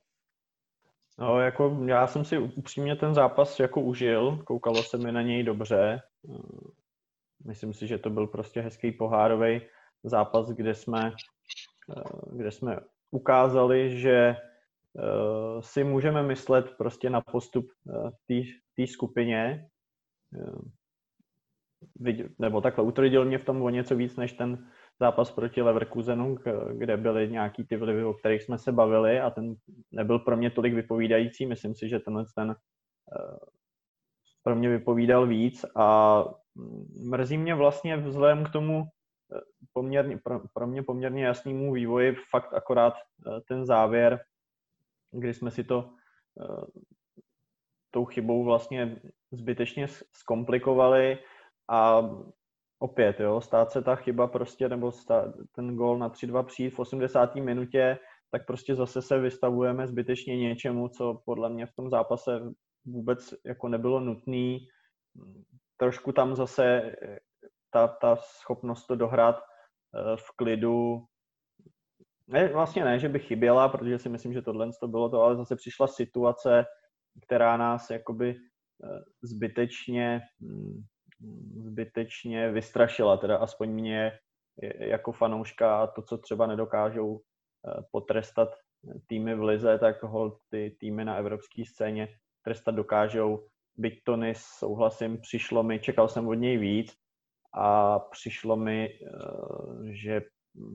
No, jako já jsem si upřímně ten zápas jako užil, koukalo se mi na něj dobře. Myslím si, že to byl prostě hezký pohárový zápas, kde jsme, kde jsme ukázali, že eh, si můžeme myslet prostě na postup eh, té skupině. Eh, nebo takhle utvrdil mě v tom o něco víc, než ten zápas proti Leverkusenu, kde byly nějaký ty vlivy, o kterých jsme se bavili a ten nebyl pro mě tolik vypovídající. Myslím si, že tenhle ten pro mě vypovídal víc a mm, mrzí mě vlastně vzhledem k tomu poměrně, pro, pro mě poměrně jasnému vývoji fakt akorát eh, ten závěr, kdy jsme si to uh, tou chybou vlastně zbytečně zkomplikovali a opět, jo, stát se ta chyba prostě, nebo stát, ten gol na 3-2 přijít v 80. minutě, tak prostě zase se vystavujeme zbytečně něčemu, co podle mě v tom zápase vůbec jako nebylo nutný. Trošku tam zase ta, ta schopnost to dohrát eh, v klidu, ne, vlastně ne, že by chyběla, protože si myslím, že tohle to bylo to, ale zase přišla situace, která nás jakoby eh, zbytečně, hm, zbytečně vystrašila, teda aspoň mě jako fanouška a to, co třeba nedokážou eh, potrestat týmy v lize, tak ho ty týmy na evropské scéně trestat dokážou. Byť to souhlasím, přišlo mi, čekal jsem od něj víc, a přišlo mi, eh, že,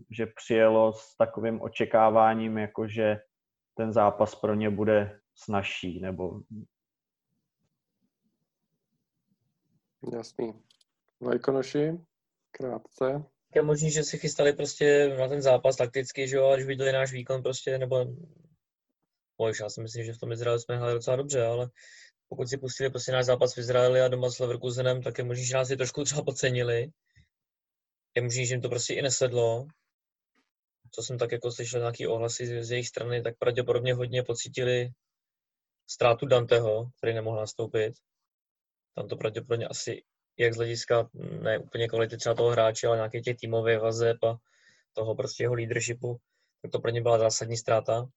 že přijelo s takovým očekáváním, jako že ten zápas pro ně bude snažší, nebo... Jasný. Vajkonoši, krátce. Je možný, že si chystali prostě na ten zápas takticky, že jo, až viděli náš výkon prostě, nebo Oj, já si myslím, že v tom Izraeli jsme hráli docela dobře, ale pokud si pustili prostě náš zápas v Izraeli a doma s Leverkusenem, tak je možný, že nás je trošku třeba podcenili. Je možný, že jim to prostě i nesedlo. Co jsem tak jako slyšel nějaký ohlasy z, jejich strany, tak pravděpodobně hodně pocítili ztrátu Danteho, který nemohl nastoupit. Tam to pravděpodobně asi jak z hlediska ne úplně kvality třeba toho hráče, ale nějaké těch týmových vazeb a toho prostě jeho leadershipu, tak to pro ně byla zásadní ztráta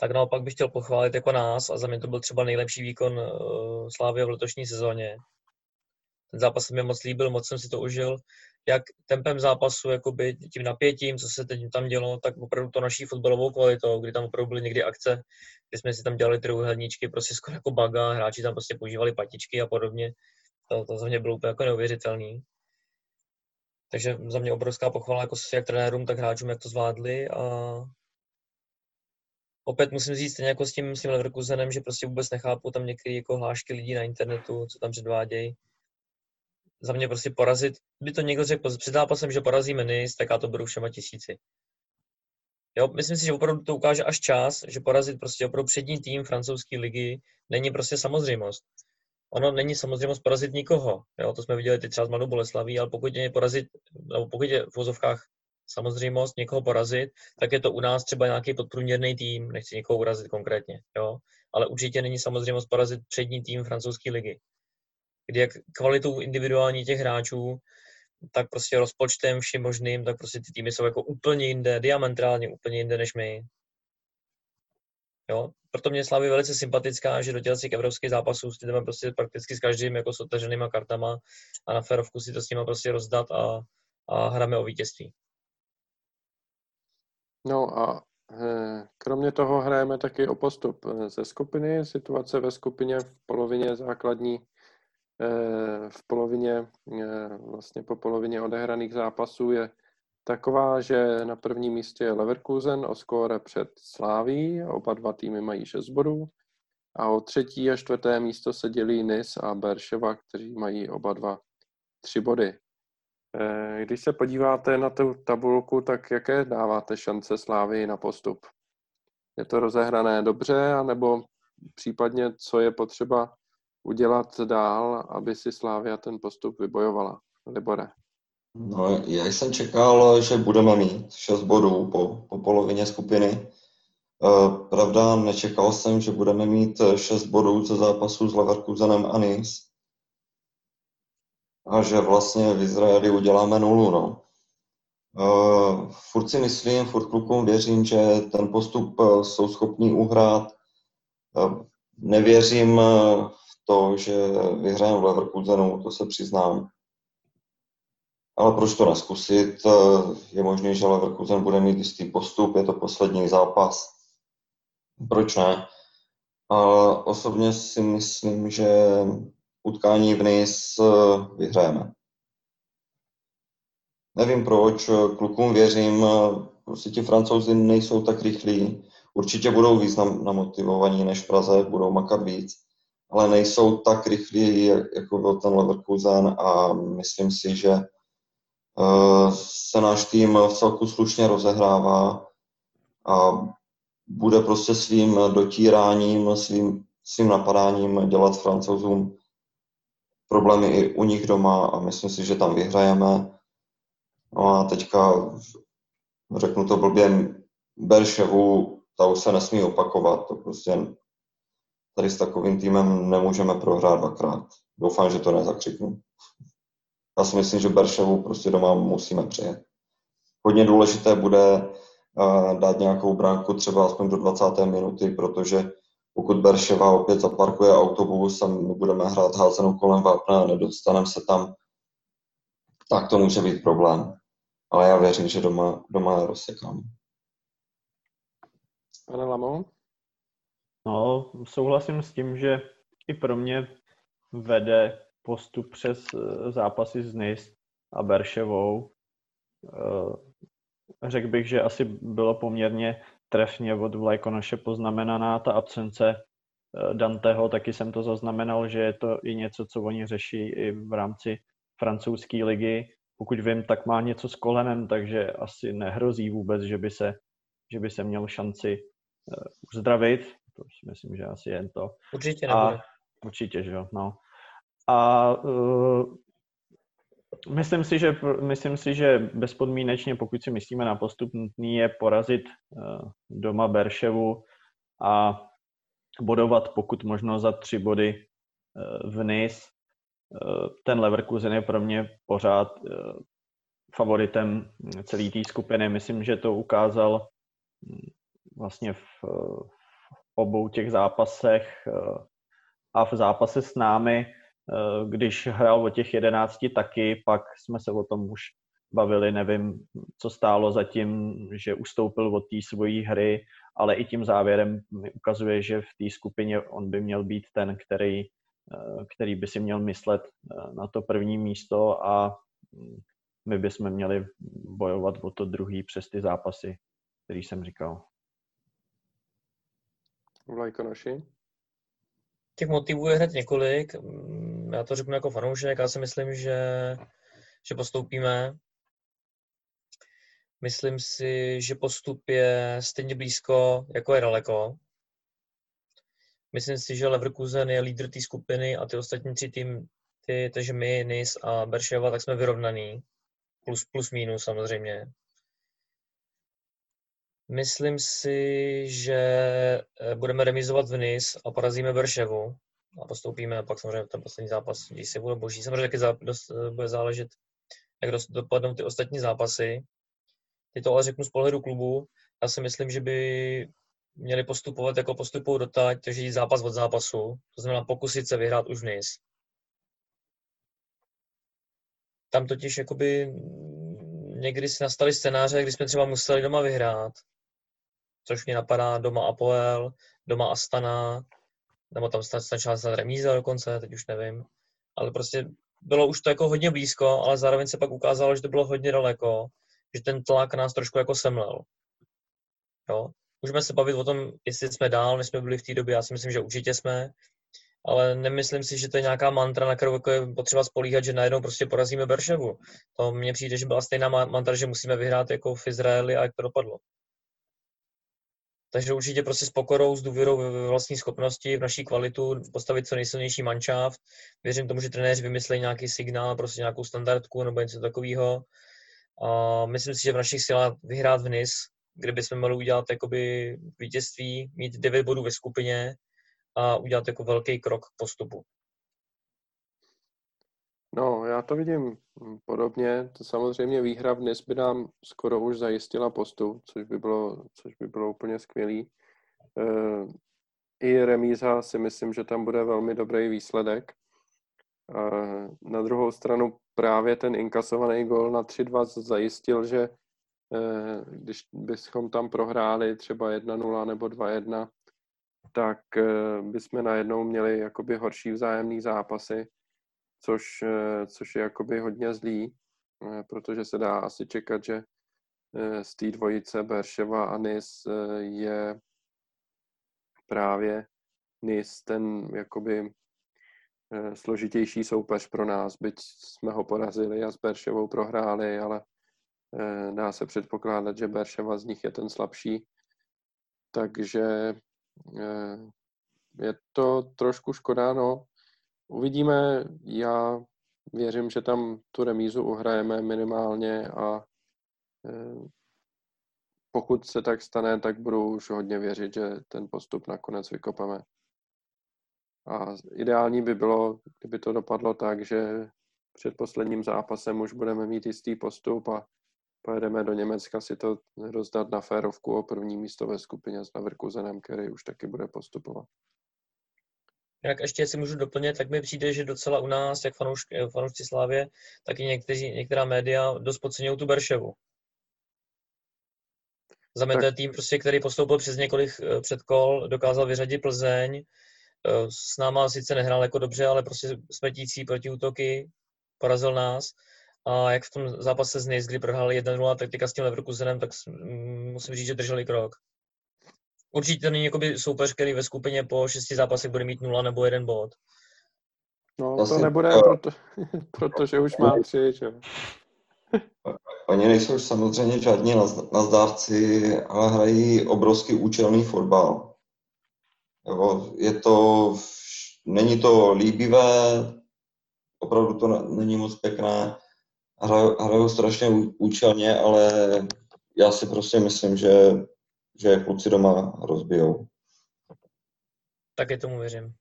tak naopak bych chtěl pochválit jako nás a za mě to byl třeba nejlepší výkon uh, Slávy v letošní sezóně. Ten zápas se mi moc líbil, moc jsem si to užil. Jak tempem zápasu, jakoby tím napětím, co se teď tam dělo, tak opravdu to naší fotbalovou kvalitou, kdy tam opravdu byly někdy akce, kdy jsme si tam dělali trojuhelníčky, prostě skoro jako baga, hráči tam prostě používali patičky a podobně. To, to za mě bylo úplně jako neuvěřitelný. Takže za mě obrovská pochvala jako jak trenérům, tak hráčům, jak to zvládli a opět musím říct, stejně jako s tím, s tím Leverkusenem, že prostě vůbec nechápu tam některé jako hlášky lidí na internetu, co tam předvádějí. Za mě prostě porazit, by to někdo řekl před zápasem, že porazíme NIS, tak já to beru všema tisíci. Jo, myslím si, že opravdu to ukáže až čas, že porazit prostě opravdu přední tým francouzské ligy není prostě samozřejmost. Ono není samozřejmost porazit nikoho. Jo, to jsme viděli teď třeba s Mladou Boleslaví, ale pokud je porazit, nebo pokud je v vozovkách samozřejmost někoho porazit, tak je to u nás třeba nějaký podprůměrný tým, nechci někoho urazit konkrétně, jo, ale určitě není samozřejmost porazit přední tým francouzské ligy. Kdy jak kvalitou individuální těch hráčů, tak prostě rozpočtem vším možným, tak prostě ty týmy jsou jako úplně jinde, diametrálně úplně jinde než my. Jo? Proto mě Slavy velice sympatická, že do těch evropských zápasů si jdeme prostě prakticky s každým jako s otevřenýma kartama a na ferovku si to s nimi prostě rozdat a, a hrajeme o vítězství. No a eh, kromě toho hrajeme taky o postup eh, ze skupiny. Situace ve skupině v polovině základní, v polovině, vlastně po polovině odehraných zápasů je taková, že na prvním místě je Leverkusen o skóre před Sláví, oba dva týmy mají 6 bodů. A o třetí a čtvrté místo se dělí Nis a Berševa, kteří mají oba dva tři body. Eh, když se podíváte na tu tabulku, tak jaké dáváte šance Slávy na postup? Je to rozehrané dobře, anebo případně co je potřeba udělat dál, aby si Slávia ten postup vybojovala? Libore. No, já jsem čekal, že budeme mít 6 bodů po, po polovině skupiny. Eh, pravda, nečekal jsem, že budeme mít 6 bodů ze zápasu s Leverkusenem a Nice a že vlastně v Izraeli uděláme nulu, no. Uh, furt si myslím, furt klukům věřím, že ten postup uh, jsou schopní uhrát. Uh, nevěřím to, že vyhrajeme v Leverkusenu, to se přiznám. Ale proč to neskusit? Je možné, že Leverkusen bude mít jistý postup, je to poslední zápas. Proč ne? Ale osobně si myslím, že utkání v Nice vyhrajeme. Nevím proč, klukům věřím, prostě ti francouzi nejsou tak rychlí. Určitě budou víc namotivovaní než v Praze, budou makat víc, ale nejsou tak rychlí, jako byl ten Leverkusen a myslím si, že eh, se náš tým v celku slušně rozehrává a bude prostě svým dotíráním, svým, svým napadáním dělat francouzům problémy i u nich doma a myslím si, že tam vyhrajeme No a teďka, řeknu to blbě, Berševu, ta už se nesmí opakovat. To prostě tady s takovým týmem nemůžeme prohrát dvakrát. Doufám, že to nezakřiknu. Já si myslím, že Berševu prostě doma musíme přejet. Hodně důležité bude uh, dát nějakou bránku třeba aspoň do 20. minuty, protože pokud Berševa opět zaparkuje autobus a my budeme hrát házenou kolem vápna a nedostaneme se tam, tak to může být problém ale já věřím, že doma, doma rozsekám. Pane Lamo? No, souhlasím s tím, že i pro mě vede postup přes eh, zápasy s NIS a Berševou. Eh, řekl bych, že asi bylo poměrně trefně od Vlajkonoše poznamenaná ta absence eh, Danteho, taky jsem to zaznamenal, že je to i něco, co oni řeší i v rámci francouzské ligy pokud vím, tak má něco s kolenem, takže asi nehrozí vůbec, že by se, že by se měl šanci uzdravit. To si myslím, že asi jen to. Určitě nebude. A, určitě, že jo, no. A uh, myslím si, že, myslím si, že bezpodmínečně, pokud si myslíme na postup, nutný je porazit uh, doma Berševu a bodovat pokud možno za tři body uh, v NIS Eh, ten Leverkusen je pro mě pořád eh, favoritem celé té skupiny. Myslím, že to ukázal hm, vlastně v obou těch zápasech eh, a v zápase s námi, když hrál o těch jedenácti taky, pak jsme se o tom už bavili, nevím, co stálo za tím, že ustoupil od té svojí hry, ale i tím závěrem mi ukazuje, že v té skupině on by měl být ten, který Eh, který by si měl myslet eh, na to první místo a mm, my bychom měli bojovat o to druhý přes ty zápasy, který jsem říkal. Vlajkonoši? Těch motivů je hned několik. Mm, já to řeknu jako fanoušek, já si myslím, že, že postoupíme. Myslím si, že postup je stejně blízko, jako je daleko. Myslím si, že Leverkusen je lídr té skupiny a ty ostatní tři tým, ty, takže my, Nis a Berševa, tak jsme vyrovnaný. Plus, plus minus samozřejmě. Myslím si, že eh, budeme remizovat v Nis a porazíme Berševu a postoupíme a pak samozřejmě ten poslední zápas, když se bude boží. Samozřejmě taky dost, eh, bude záležet, jak dopadnou ty ostatní zápasy. Ty to ale řeknu z pohledu klubu. Já si myslím, že by měli postupovat jako postupují dotať, takže jít zápas od zápasu, to znamená pokusit se vyhrát už vniz. Tam totiž jakoby někdy si nastaly scénáře, kdy jsme třeba museli doma vyhrát, což mě napadá doma Apoel, doma Astana, nebo tam stačila snad remíza dokonce, teď už nevím. Ale prostě bylo už to jako hodně blízko, ale zároveň se pak ukázalo, že to bylo hodně daleko, že ten tlak nás trošku jako semlel. Jo? Můžeme se bavit o tom, jestli jsme dál, než jsme byli v té době. Já si myslím, že určitě jsme, ale nemyslím si, že to je nějaká mantra, na kterou jako je potřeba spolíhat, že najednou prostě porazíme Berševu. To mně přijde, že byla stejná mantra, že musíme vyhrát jako v Izraeli a jak to dopadlo. Takže určitě prostě s pokorou, s důvěrou ve vlastní schopnosti, v naší kvalitu, postavit co nejsilnější manšaft. Věřím tomu, že trenéři vymyslí nějaký signál, prostě nějakou standardku nebo něco takového. A myslím si, že v našich silách vyhrát v kde bychom měli udělat jakoby vítězství, mít 9 bodů ve skupině a udělat jako velký krok k postupu. No, já to vidím podobně. To samozřejmě výhra v dnes by nám skoro už zajistila postup, což by bylo, což by bylo úplně skvělý. Eh, I remíza si myslím, že tam bude velmi dobrý výsledek. Na druhou stranu právě ten inkasovaný gol na 3-2 zajistil, že eh, když bychom tam prohráli třeba 1-0 nebo 2-1, tak eh, bychom najednou měli jakoby horší vzájemný zápasy, což, eh, což je jakoby hodně zlý, protože se dá asi čekat, že z té dvojice Berševa a Nis je právě Nis ten jakoby Eh, složitější soupeř pro nás, byť jsme ho porazili a s Berševou prohráli, ale eh, dá se předpokládat, že Berševa z nich je ten slabší. Takže eh, je to trošku škoda, no. Uvidíme, já věřím, že tam tu remízu uhrajeme minimálně a pokud se tak stane, tak budu už hodně věřit, že ten postup nakonec vykopeme. A ideální by bylo, kdyby to dopadlo tak, že před posledním zápasem už budeme mít jistý postup a pojedeme do Německa si to rozdat na férovku o první místo ve skupině s Leverkusenem, který už taky bude postupovat. Jak ještě si můžu doplnit, tak mi přijde, že docela u nás, jak fanoušky, fanoušci Slávě, tak i někteří, některá média dost podceňují tu Berševu. Za mě to je tým, prostě, který postoupil přes několik eh, předkol, dokázal vyřadit Plzeň, Eh, s náma sice nehrál jako dobře, ale prostě smetící protiútoky, porazil nás. A jak v tom zápase z Nice, kdy prohráli 1-0, tak teďka s tím Leverkusenem, tak musím říct, že drželi krok. Určitě to není jakoby soupeř, který ve skupině po šesti zápasech bude mít 0 nebo jeden bod. No, to nebude, proto, protože už má tři, že? Oni nejsou samozřejmě žádní nazdárci, ale hrají obrovský účelný fotbal. Jo, je to, není to líbivé, opravdu to není moc pěkné, hrajou strašně účelně, ale já si prostě myslím, že, že kluci doma rozbijou. Taky tomu věřím.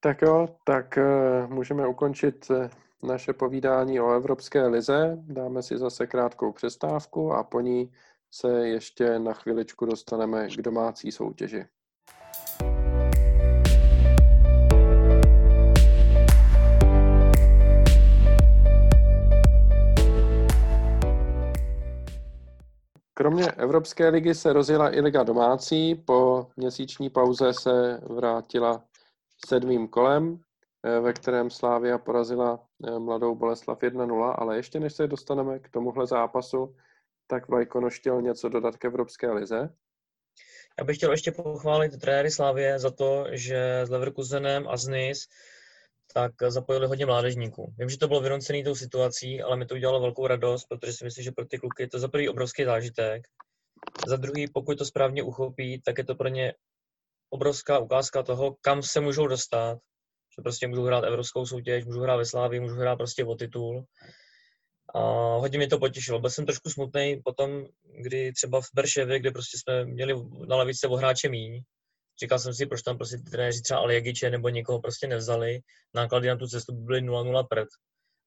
Tak jo, tak uh, můžeme ukončit eh, naše povídání o Evropské lize. Dáme si zase krátkou přestávku a po ní se ještě na chviličku dostaneme k domácí soutěži. Kromě Evropské ligy se rozjela i liga domácí. Po měsíční pauze se vrátila sedmým kolem, eh, ve kterém Slávia porazila eh, mladou Boleslav 1-0, ale ještě než se dostaneme k tomuhle zápasu, tak Vajkono chtěl něco dodat k Evropské lize. Já bych chtěl ještě pochválit trenéry Slávě za to, že s Leverkusenem a z NIS tak zapojili hodně mládežníků. Vím, že to bylo vynucený tou situací, ale mi to udělalo velkou radost, protože si myslím, že pro ty kluky je to za prvý obrovský zážitek. Za druhý, pokud to správně uchopí, tak je to pro ně obrovská ukázka toho, kam se můžou dostat. Že prostě můžu hrát evropskou soutěž, můžu hrát ve Slávii, můžu hrát prostě o titul. A hodně mě to potěšilo. Byl jsem trošku smutný potom, kdy třeba v Berševě, kde prostě jsme měli na levice o hráče míň, říkal jsem si, proč tam prostě ty trenéři třeba Aliagiče nebo někoho prostě nevzali. Náklady na tu cestu by byly 0-0 prd.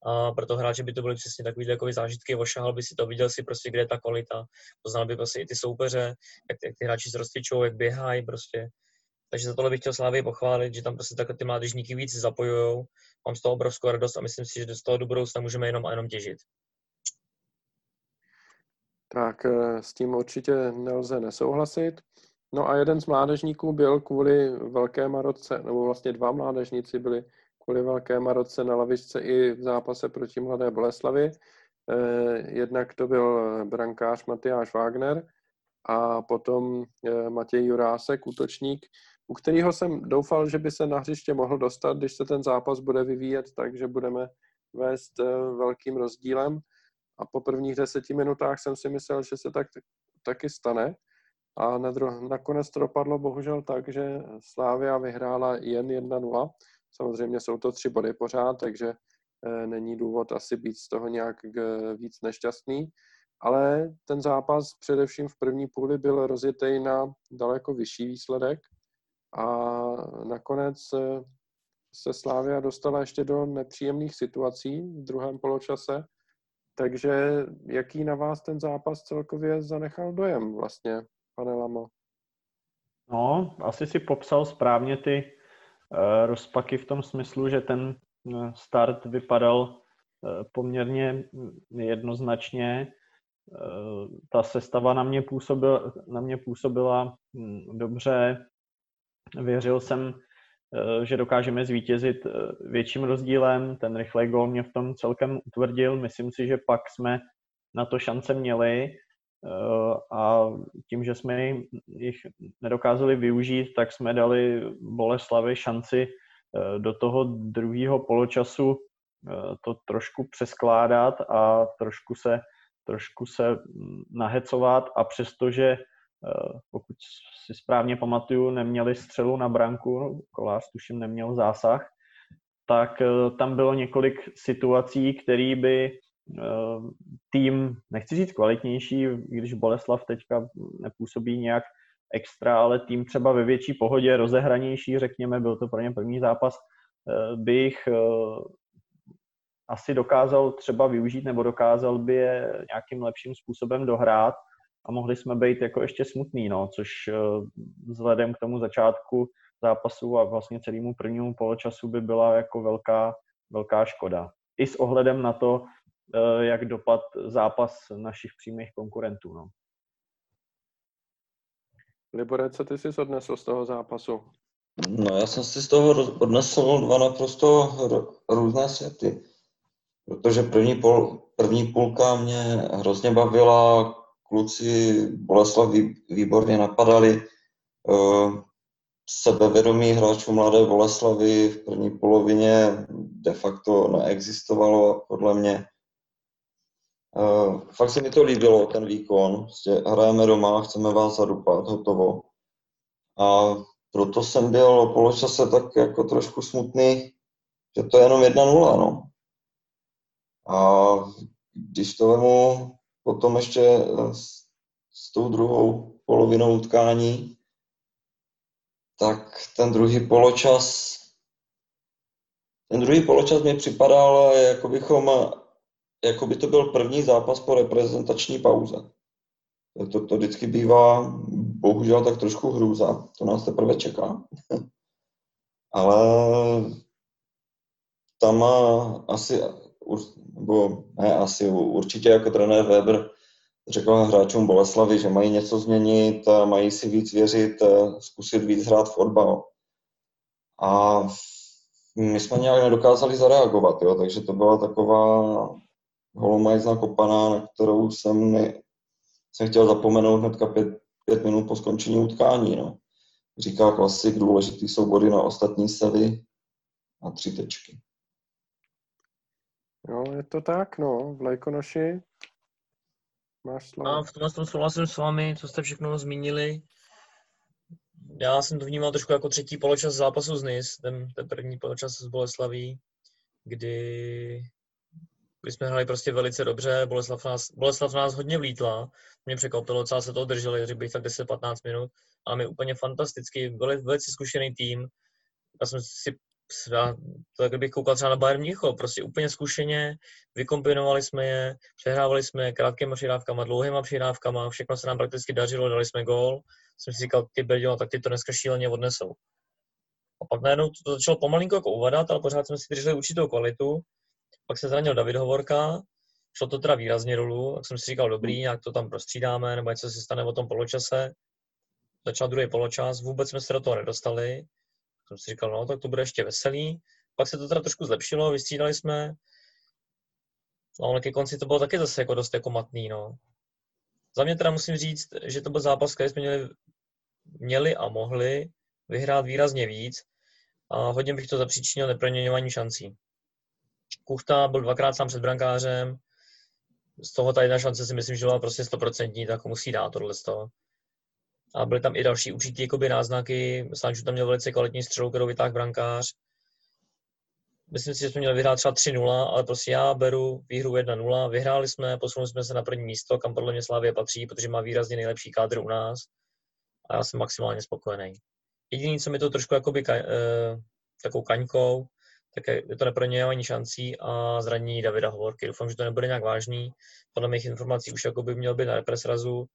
A pro to hráče by to byly přesně takový takové zážitky, ošahal by si to, viděl si prostě, kde je ta kvalita, poznal by prostě i ty soupeře, jak, jak ty hráči se roztyčou, jak běhají prostě. Takže za tohle bych chtěl Slávě pochválit, že tam prostě takhle ty mládežníky víc zapojují. Mám z toho obrovskou radost a myslím si, že z toho do budoucna můžeme jenom a jenom těžit. Tak eh, s tím určitě nelze nesouhlasit. No a jeden z mládežníků byl kvůli velké Marotce, nebo vlastně dva mládežníci byli kvůli velké Marotce na lavičce i v zápase proti Mladé Boleslavi. Eh, jednak to byl brankář Matyáš Wagner a potom eh, Matěj Jurásek, útočník, u kterého jsem doufal, že by se na hřiště mohl dostat, když se ten zápas bude vyvíjet tak, že budeme vést velkým rozdílem a po prvních deseti minutách jsem si myslel, že se tak taky stane. A na dru- nakonec to dopadlo bohužel tak, že Slávia vyhrála jen 1-0. Samozřejmě jsou to tři body pořád, takže e, není důvod asi být z toho nějak g- víc nešťastný. Ale ten zápas především v první půli byl rozjetý na daleko vyšší výsledek a nakonec e, se Slávia dostala ještě do nepříjemných situací v druhém poločase. Takže jaký na vás ten zápas celkově zanechal dojem vlastně, pane? No, asi si popsal správně ty uh, rozpaky v tom smyslu, že ten uh, start vypadal uh, poměrně jednoznačně. Uh, ta sestava na mě, působil, na mě působila um, dobře. Věřil jsem, že dokážeme zvítězit větším rozdílem. Ten rychlej gol mě v tom celkem utvrdil. Myslím si, že pak jsme na to šance měli Eh, a tím, že jsme jich nedokázali využít, tak jsme dali Boleslavi šanci eh, do toho druhého poločasu eh, to trošku přeskládat a trošku se, trošku se hm, nahecovat. A přestože pokud si správně pamatuju, neměli střelu na branku, kolář tuším neměl zásah, tak tam bylo několik situací, které by Eh, tým, nechci říct kvalitnější, když Boleslav teďka nepůsobí nějak extra, ale tým třeba ve větší pohodě, rozehranější, řekněme, byl to pro ně první zápas, eh, bych eh, asi dokázal třeba využít nebo dokázal by je nějakým lepším způsobem dohrát a mohli jsme být jako ještě smutný, no, což vzhledem k tomu začátku zápasu a vlastně celému prvnímu poločasu by byla jako velká, velká škoda. I s ohledem na to, Eh, jak dopad zápas našich přímých konkurentů. No. Libore, co ty jsi odnesl z toho zápasu? No, já jsem si z toho odnesl dva naprosto různé světy. Protože první, pol, první půlka mě hrozně bavila, kluci Boleslav výborně napadali, eh, sebevědomí hráčů Mladé Boleslavy v první polovině de facto neexistovalo podle mě Uh, fakt se mi to líbilo, ten výkon. Prostě hrajeme doma, chceme vás zadupat, hotovo. A proto jsem byl o poločase tak jako trošku smutný, že to je jenom 1-0, no. A když to vemu potom ještě s, s tou druhou polovinou utkání, tak ten druhý poločas, ten druhý poločas mi připadal, jako bychom jako by to byl první zápas po reprezentační pauze. To, to vždycky bývá, bohužel, tak trošku hrůza. To nás teprve čeká. Ale tam asi, nebo ne asi, určitě jako trenér Weber řekl hráčům Boleslavy, že mají něco změnit, mají si víc věřit, zkusit víc hrát fotbal. A my jsme nějak nedokázali zareagovat, jo, takže to byla taková holomajzna kopaná, na kterou jsem, ne, jsem chtěl zapomenout hnedka pět, pět minut po skončení utkání. No. Říká klasik, důležitý jsou body na ostatní sevy a tři tečky. Jo, je to tak, no. V Lajkonoši máš slovo. A v tomhle tom souhlasím s vámi, co jste všechno zmínili. Já jsem to vnímal trošku jako třetí poločas zápasu z NIS, ten, ten první poločas z Boleslaví, kdy kdy jsme hráli prostě velice dobře, Boleslav nás, Boleslav nás hodně vlítla, mě překvapilo, co se toho drželi, řekl bych tak 10-15 minut, ale my úplně fantasticky, byli velice zkušený tým, já jsem si já, to jak bych koukal třeba na Bayern Mnichov, prostě úplně zkušeně, vykombinovali jsme je, přehrávali jsme je krátkýma přidávkama, dlouhýma přidávkama, všechno se nám prakticky dařilo, dali jsme gól. Jsem si říkal, ty Beďo, tak ty to dneska šíleně odnesou. A pak najednou to začalo pomalinko jako uvadat, ale pořád jsme si drželi určitou kvalitu pak se zranil David Hovorka, šlo to teda výrazně dolů, tak jsem si říkal, dobrý, hmm. nějak to tam prostřídáme, nebo něco se stane o tom poločase. Začal druhý poločas, vůbec jsme se do toho nedostali. Tak jsem si říkal, no, tak to bude ještě veselý. Pak se to teda trošku zlepšilo, vystřídali jsme. No, ale ke konci to bylo taky zase jako dost jako matný, no. Za mě teda musím říct, že to byl zápas, který jsme měli, měli a mohli vyhrát výrazně víc a hodně bych to zapříčinil neproměňování šancí. Kuchta byl dvakrát sám před brankářem, z toho ta jedna šance si myslím, že byla prostě stoprocentní, tak musí dát tohle z toho. A byly tam i další určitý jakoby, náznaky. Sancho tam měl velice kvalitní střelu, kterou vytáhl brankář. Myslím si, že jsme měli vyhrát třeba 3-0, ale prostě já beru výhru 1-0. Vyhráli jsme, posunuli jsme se na první místo, kam podle mě Slávě patří, protože má výrazně nejlepší kádr u nás. A já jsem maximálně spokojený. Jediný, co mi to trošku jakoby, uh, takovou kaňkou, tak je to neproměňování šancí a zranění Davida Hovorky. Doufám, že to nebude nějak vážný. Podle mých informací už jako by měl být na represrazu.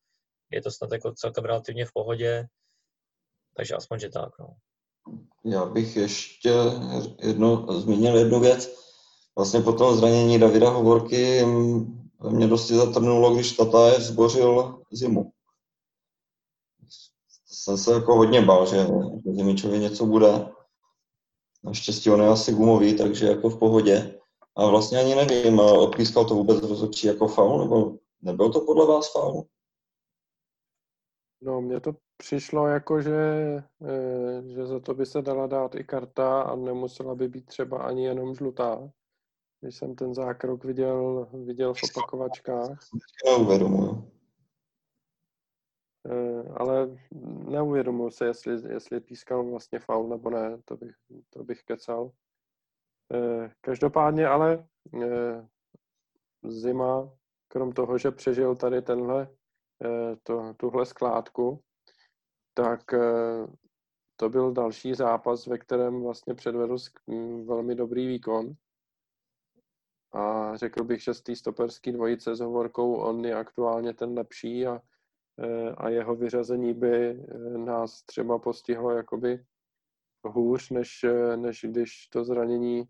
Je to snad jako celkem relativně v pohodě. Takže aspoň, že tak. No. Já bych ještě jedno, zmínil jednu věc. Vlastně po tom zranění Davida Hovorky mě dosti zatrnulo, když Tatajev zbořil zimu. Jsem se jako hodně bál, že Zimičovi něco bude. Naštěstí on je asi gumový, takže jako v pohodě. A vlastně ani nevím, odpískal to vůbec rozhodčí jako faul, nebo nebyl to podle vás faul? No, mně to přišlo jako, že, eh, že za to by se dala dát i karta a nemusela by být třeba ani jenom žlutá. Když jsem ten zákrok viděl, viděl v opakovačkách. Neuvědomuji. Eh, ale neuvědomuji se, jestli, jestli pískal vlastně faul nebo ne, to bych, to bych kecal. Eh, každopádně ale zima, krom toho, že přežil tady tenhle Eh, to, tuhle skládku, tak eh, to byl další zápas, ve kterém vlastně předvedl velmi dobrý výkon. A řekl bych, že z té stoperské dvojice s Hovorkou on je aktuálně ten lepší a, eh, a jeho vyřazení by nás třeba postihlo jakoby hůř, než, než když to zranění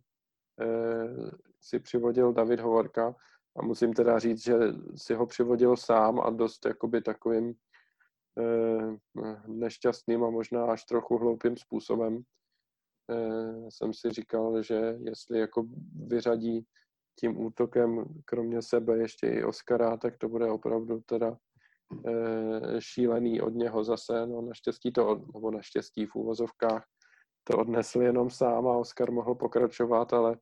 si přivodil David Hovorka. A musím teda říct, že si ho přivodil sám a dost jakoby takovým eh, nešťastným a možná až trochu hloupým způsobem. Eh, jsem si říkal, že jestli jako vyřadí tím útokem kromě sebe ještě i Oscara, tak to bude opravdu teda eh, šílený od něho zase. No naštěstí to, od, nebo naštěstí v úvozovkách, to odnesl jenom sám a Oscar mohl pokračovat, ale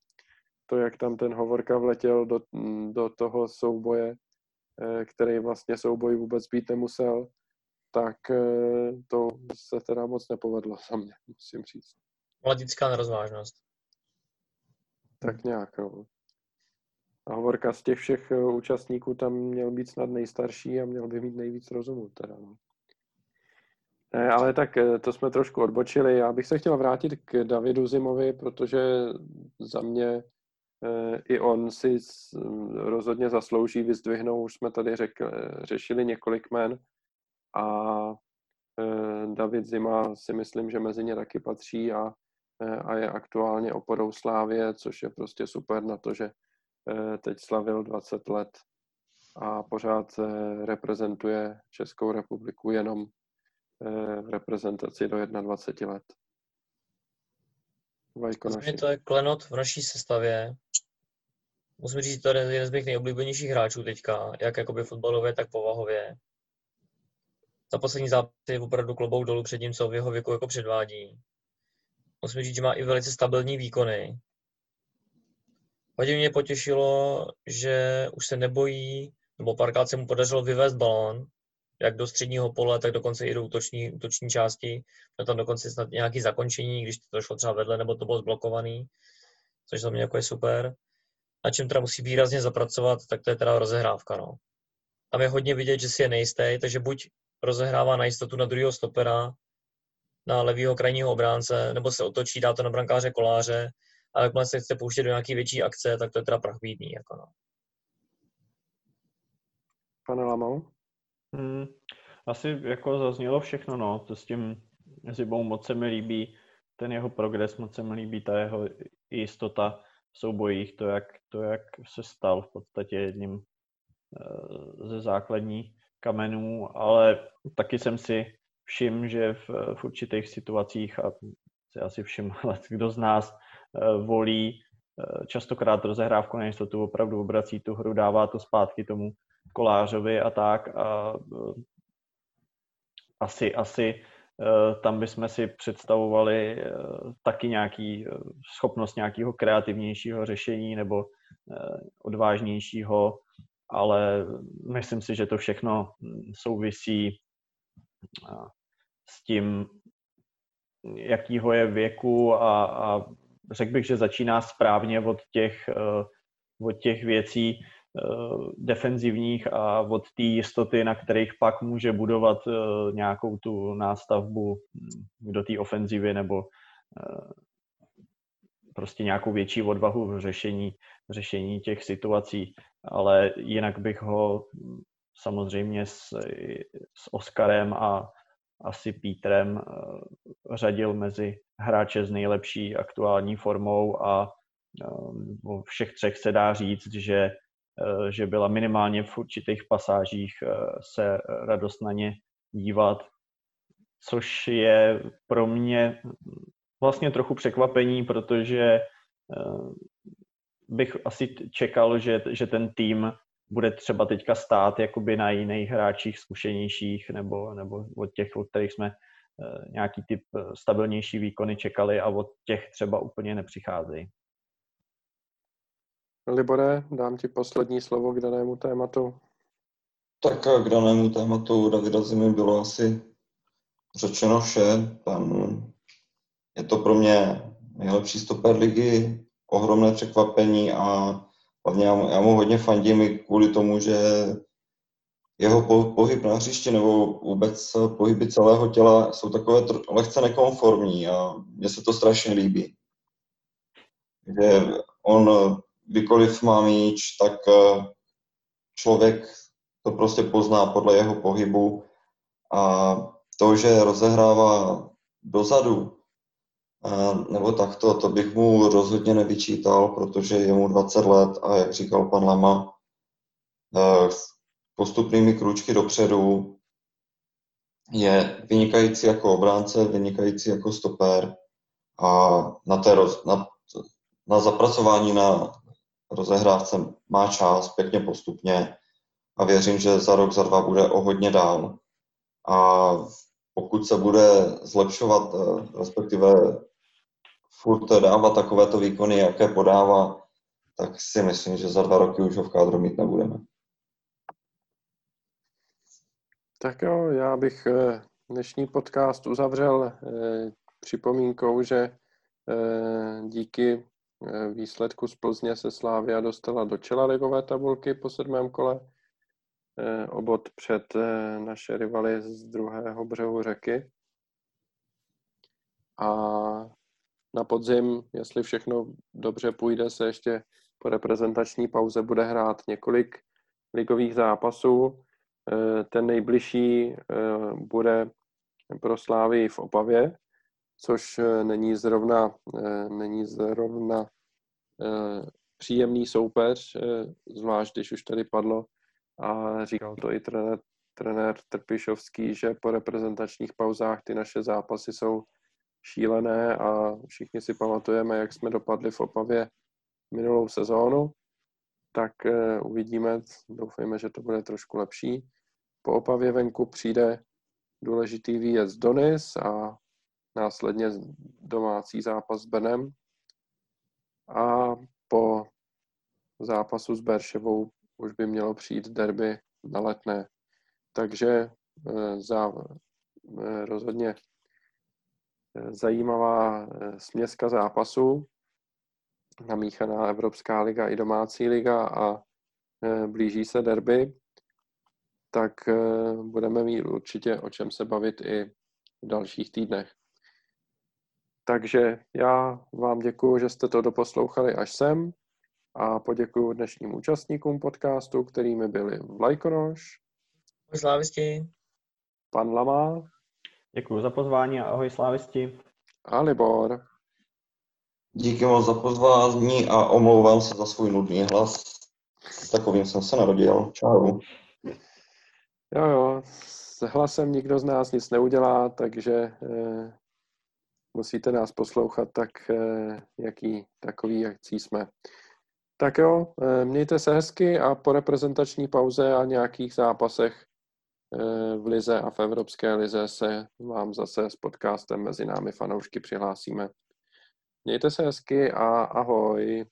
to, jak tam ten Hovorka vletěl do, do toho souboje, eh, který vlastně souboj vůbec být nemusel, tak eh, to se teda moc nepovedlo za mě, musím říct. Mladická nerozvážnost. Tak nějak, no. Hovorka z těch všech eh, účastníků tam měl být snad nejstarší a měl by mít nejvíc rozumu teda, no. Ne, ale tak to jsme trošku odbočili. Já bych se chtěl vrátit k Davidu Zimovi, protože za mě i on si rozhodně zaslouží vyzdvihnout, už jsme tady řek, řešili několik men a David Zima si myslím, že mezi ně taky patří a, a je aktuálně oporou Slávě, což je prostě super na to, že teď slavil 20 let a pořád reprezentuje Českou republiku jenom v reprezentaci do 21 let. Vajko naši. to je klenot v naší sestavě. Musím říct, že to je jeden z mých nejoblíbenějších hráčů teďka, jak jakoby fotbalově, tak povahově. Za poslední zápasy je opravdu klobouk dolů před tím, co v jeho věku jako předvádí. Musím říct, že má i velice stabilní výkony. Hodně mě potěšilo, že už se nebojí, nebo párkrát se mu podařilo vyvést balón, jak do středního pole, tak dokonce i do útoční, útoční části. Měl tam dokonce snad nějaké zakončení, když to šlo třeba vedle, nebo to bylo zblokovaný, což za mě jako je super. Na čem teda musí výrazně zapracovat, tak to je teda rozehrávka. No. Tam je hodně vidět, že si je nejistý, takže buď rozehrává na jistotu na druhého stopera, na levýho krajního obránce, nebo se otočí, dá to na brankáře koláře, a jakmile se chce pouštět do nějaké větší akce, tak to je teda prachbídný. Jako no. Pane Lamou? Hmm, asi jako zaznělo všechno, no. To s tím Zibou moc se mi líbí, ten jeho progres, moc se mi líbí ta jeho jistota v soubojích, to jak, to, jak se stal v podstatě jedním eh, ze základních kamenů, ale taky jsem si všim, že v, v určitých situacích, a si asi všim, kdo z nás volí eh, častokrát rozehrávku na jistotu, opravdu obrací tu hru, dává to zpátky tomu kolářovi a tak. A asi, asi Eh, tam bychom si představovali eh, taky nějaký eh, schopnost nějakého kreativnějšího řešení nebo odvážnějšího, ale myslím si, že to všechno hm, souvisí s tím, jakýho je věku a, a řekl bych, že začíná správně od těch, od těch věcí, Eh, defenzivních a od té jistoty, na kterých pak může budovat eh, nějakou tu nástavbu hm, do té ofenzivy nebo eh, prostě nějakou větší odvahu v řešení, řešení těch situací, ale jinak bych ho samozřejmě s, s Oskarem a asi Pítrem eh, řadil mezi hráče s nejlepší aktuální formou a o všech třech se dá říct, že, že byla minimálně v určitých pasážích se radost na ně dívat, což je pro mě vlastně trochu překvapení, protože eh, bych asi čekal, že, že ten tým bude třeba teďka stát jakoby na jiných hráčích zkušenějších nebo, nebo od těch, od kterých jsme eh, nějaký typ eh, stabilnější výkony čekali a od těch třeba úplně nepřicházejí. Libore, dám ti poslední slovo k danému tématu. Tak k danému tématu Davida Zimy bylo asi řečeno vše. Pan, je to pro mě nejlepší stoper ligy, ohromné překvapení a hlavně já, já mu hodně fandím i kvůli tomu, že jeho po, pohyb na hřišti nebo vůbec pohyby celého těla jsou takové tr- lehce nekonformní a mně se to strašně líbí. Že on kdykoliv má míč, tak člověk to prostě pozná podle jeho pohybu a to, že rozehrává dozadu, nebo takto, to bych mu rozhodně nevyčítal, protože je mu 20 let a jak říkal pan Lama, postupnými krůčky dopředu je vynikající jako obránce, vynikající jako stoper a na, té roz, na, na zapracování na rozehrávce má čas pěkně postupně a věřím, že za rok, za dva bude o hodně dál. A pokud se bude zlepšovat, eh, respektive furt dávat takovéto výkony, jaké podává, tak si myslím, že za dva roky už ho v kádru mít nebudeme. Tak jo, já bych eh, dnešní podcast uzavřel eh, připomínkou, že díky výsledku z Plzně se Slávia dostala do čela ligové tabulky po sedmém kole Eh, obod před eh, naše rivaly z druhého břehu řeky. A na podzim, jestli všechno dobře půjde, se ještě po reprezentační pauze bude hrát několik ligových zápasů. Eh, ten nejbližší bude pro Slávy v Opavě, což není zrovna, není zrovna příjemný soupeř, zvlášť když už tady padlo, a říkal to i trenér, trenér Trpišovský, že po reprezentačních pauzách ty naše zápasy jsou šílené a všichni si pamatujeme, jak jsme dopadli v Opavě minulou sezónu, tak uh, uvidíme, doufejme, že to bude trošku lepší. Po Opavě venku přijde důležitý výjezd do Nis a následně domácí zápas s Benem. A po zápasu s Berševou už by mělo přijít derby na letné. Takže eh, za eh, rozhodně eh, zajímavá směska zápasů, namíchaná Evropská liga i domácí liga a blíží se derby, tak budeme mít určitě o čem se bavit i v dalších týdnech. Takže já vám děkuji, že jste to doposlouchali až sem a poděkuji dnešním účastníkům podcastu, kterými byli Vlajkonoš, Slávisti, pan Lama, děkuji za pozvání a ahoj slávisti, a Libor. Díky moc za pozvání a omlouvám se za svůj nudný hlas. S takovým jsem se narodil. Čau. Jo, jo, s hlasem nikdo z nás nic neudělá, takže eh, musíte nás poslouchat tak, eh, jaký, takový, jak jsme. Tak jo, eh, mějte se hezky a po reprezentační pauze a nějakých zápasech v Lize a v Evropské lize se vám zase s podcastem mezi námi fanoušky přihlásíme. Mějte se hezky a ahoj.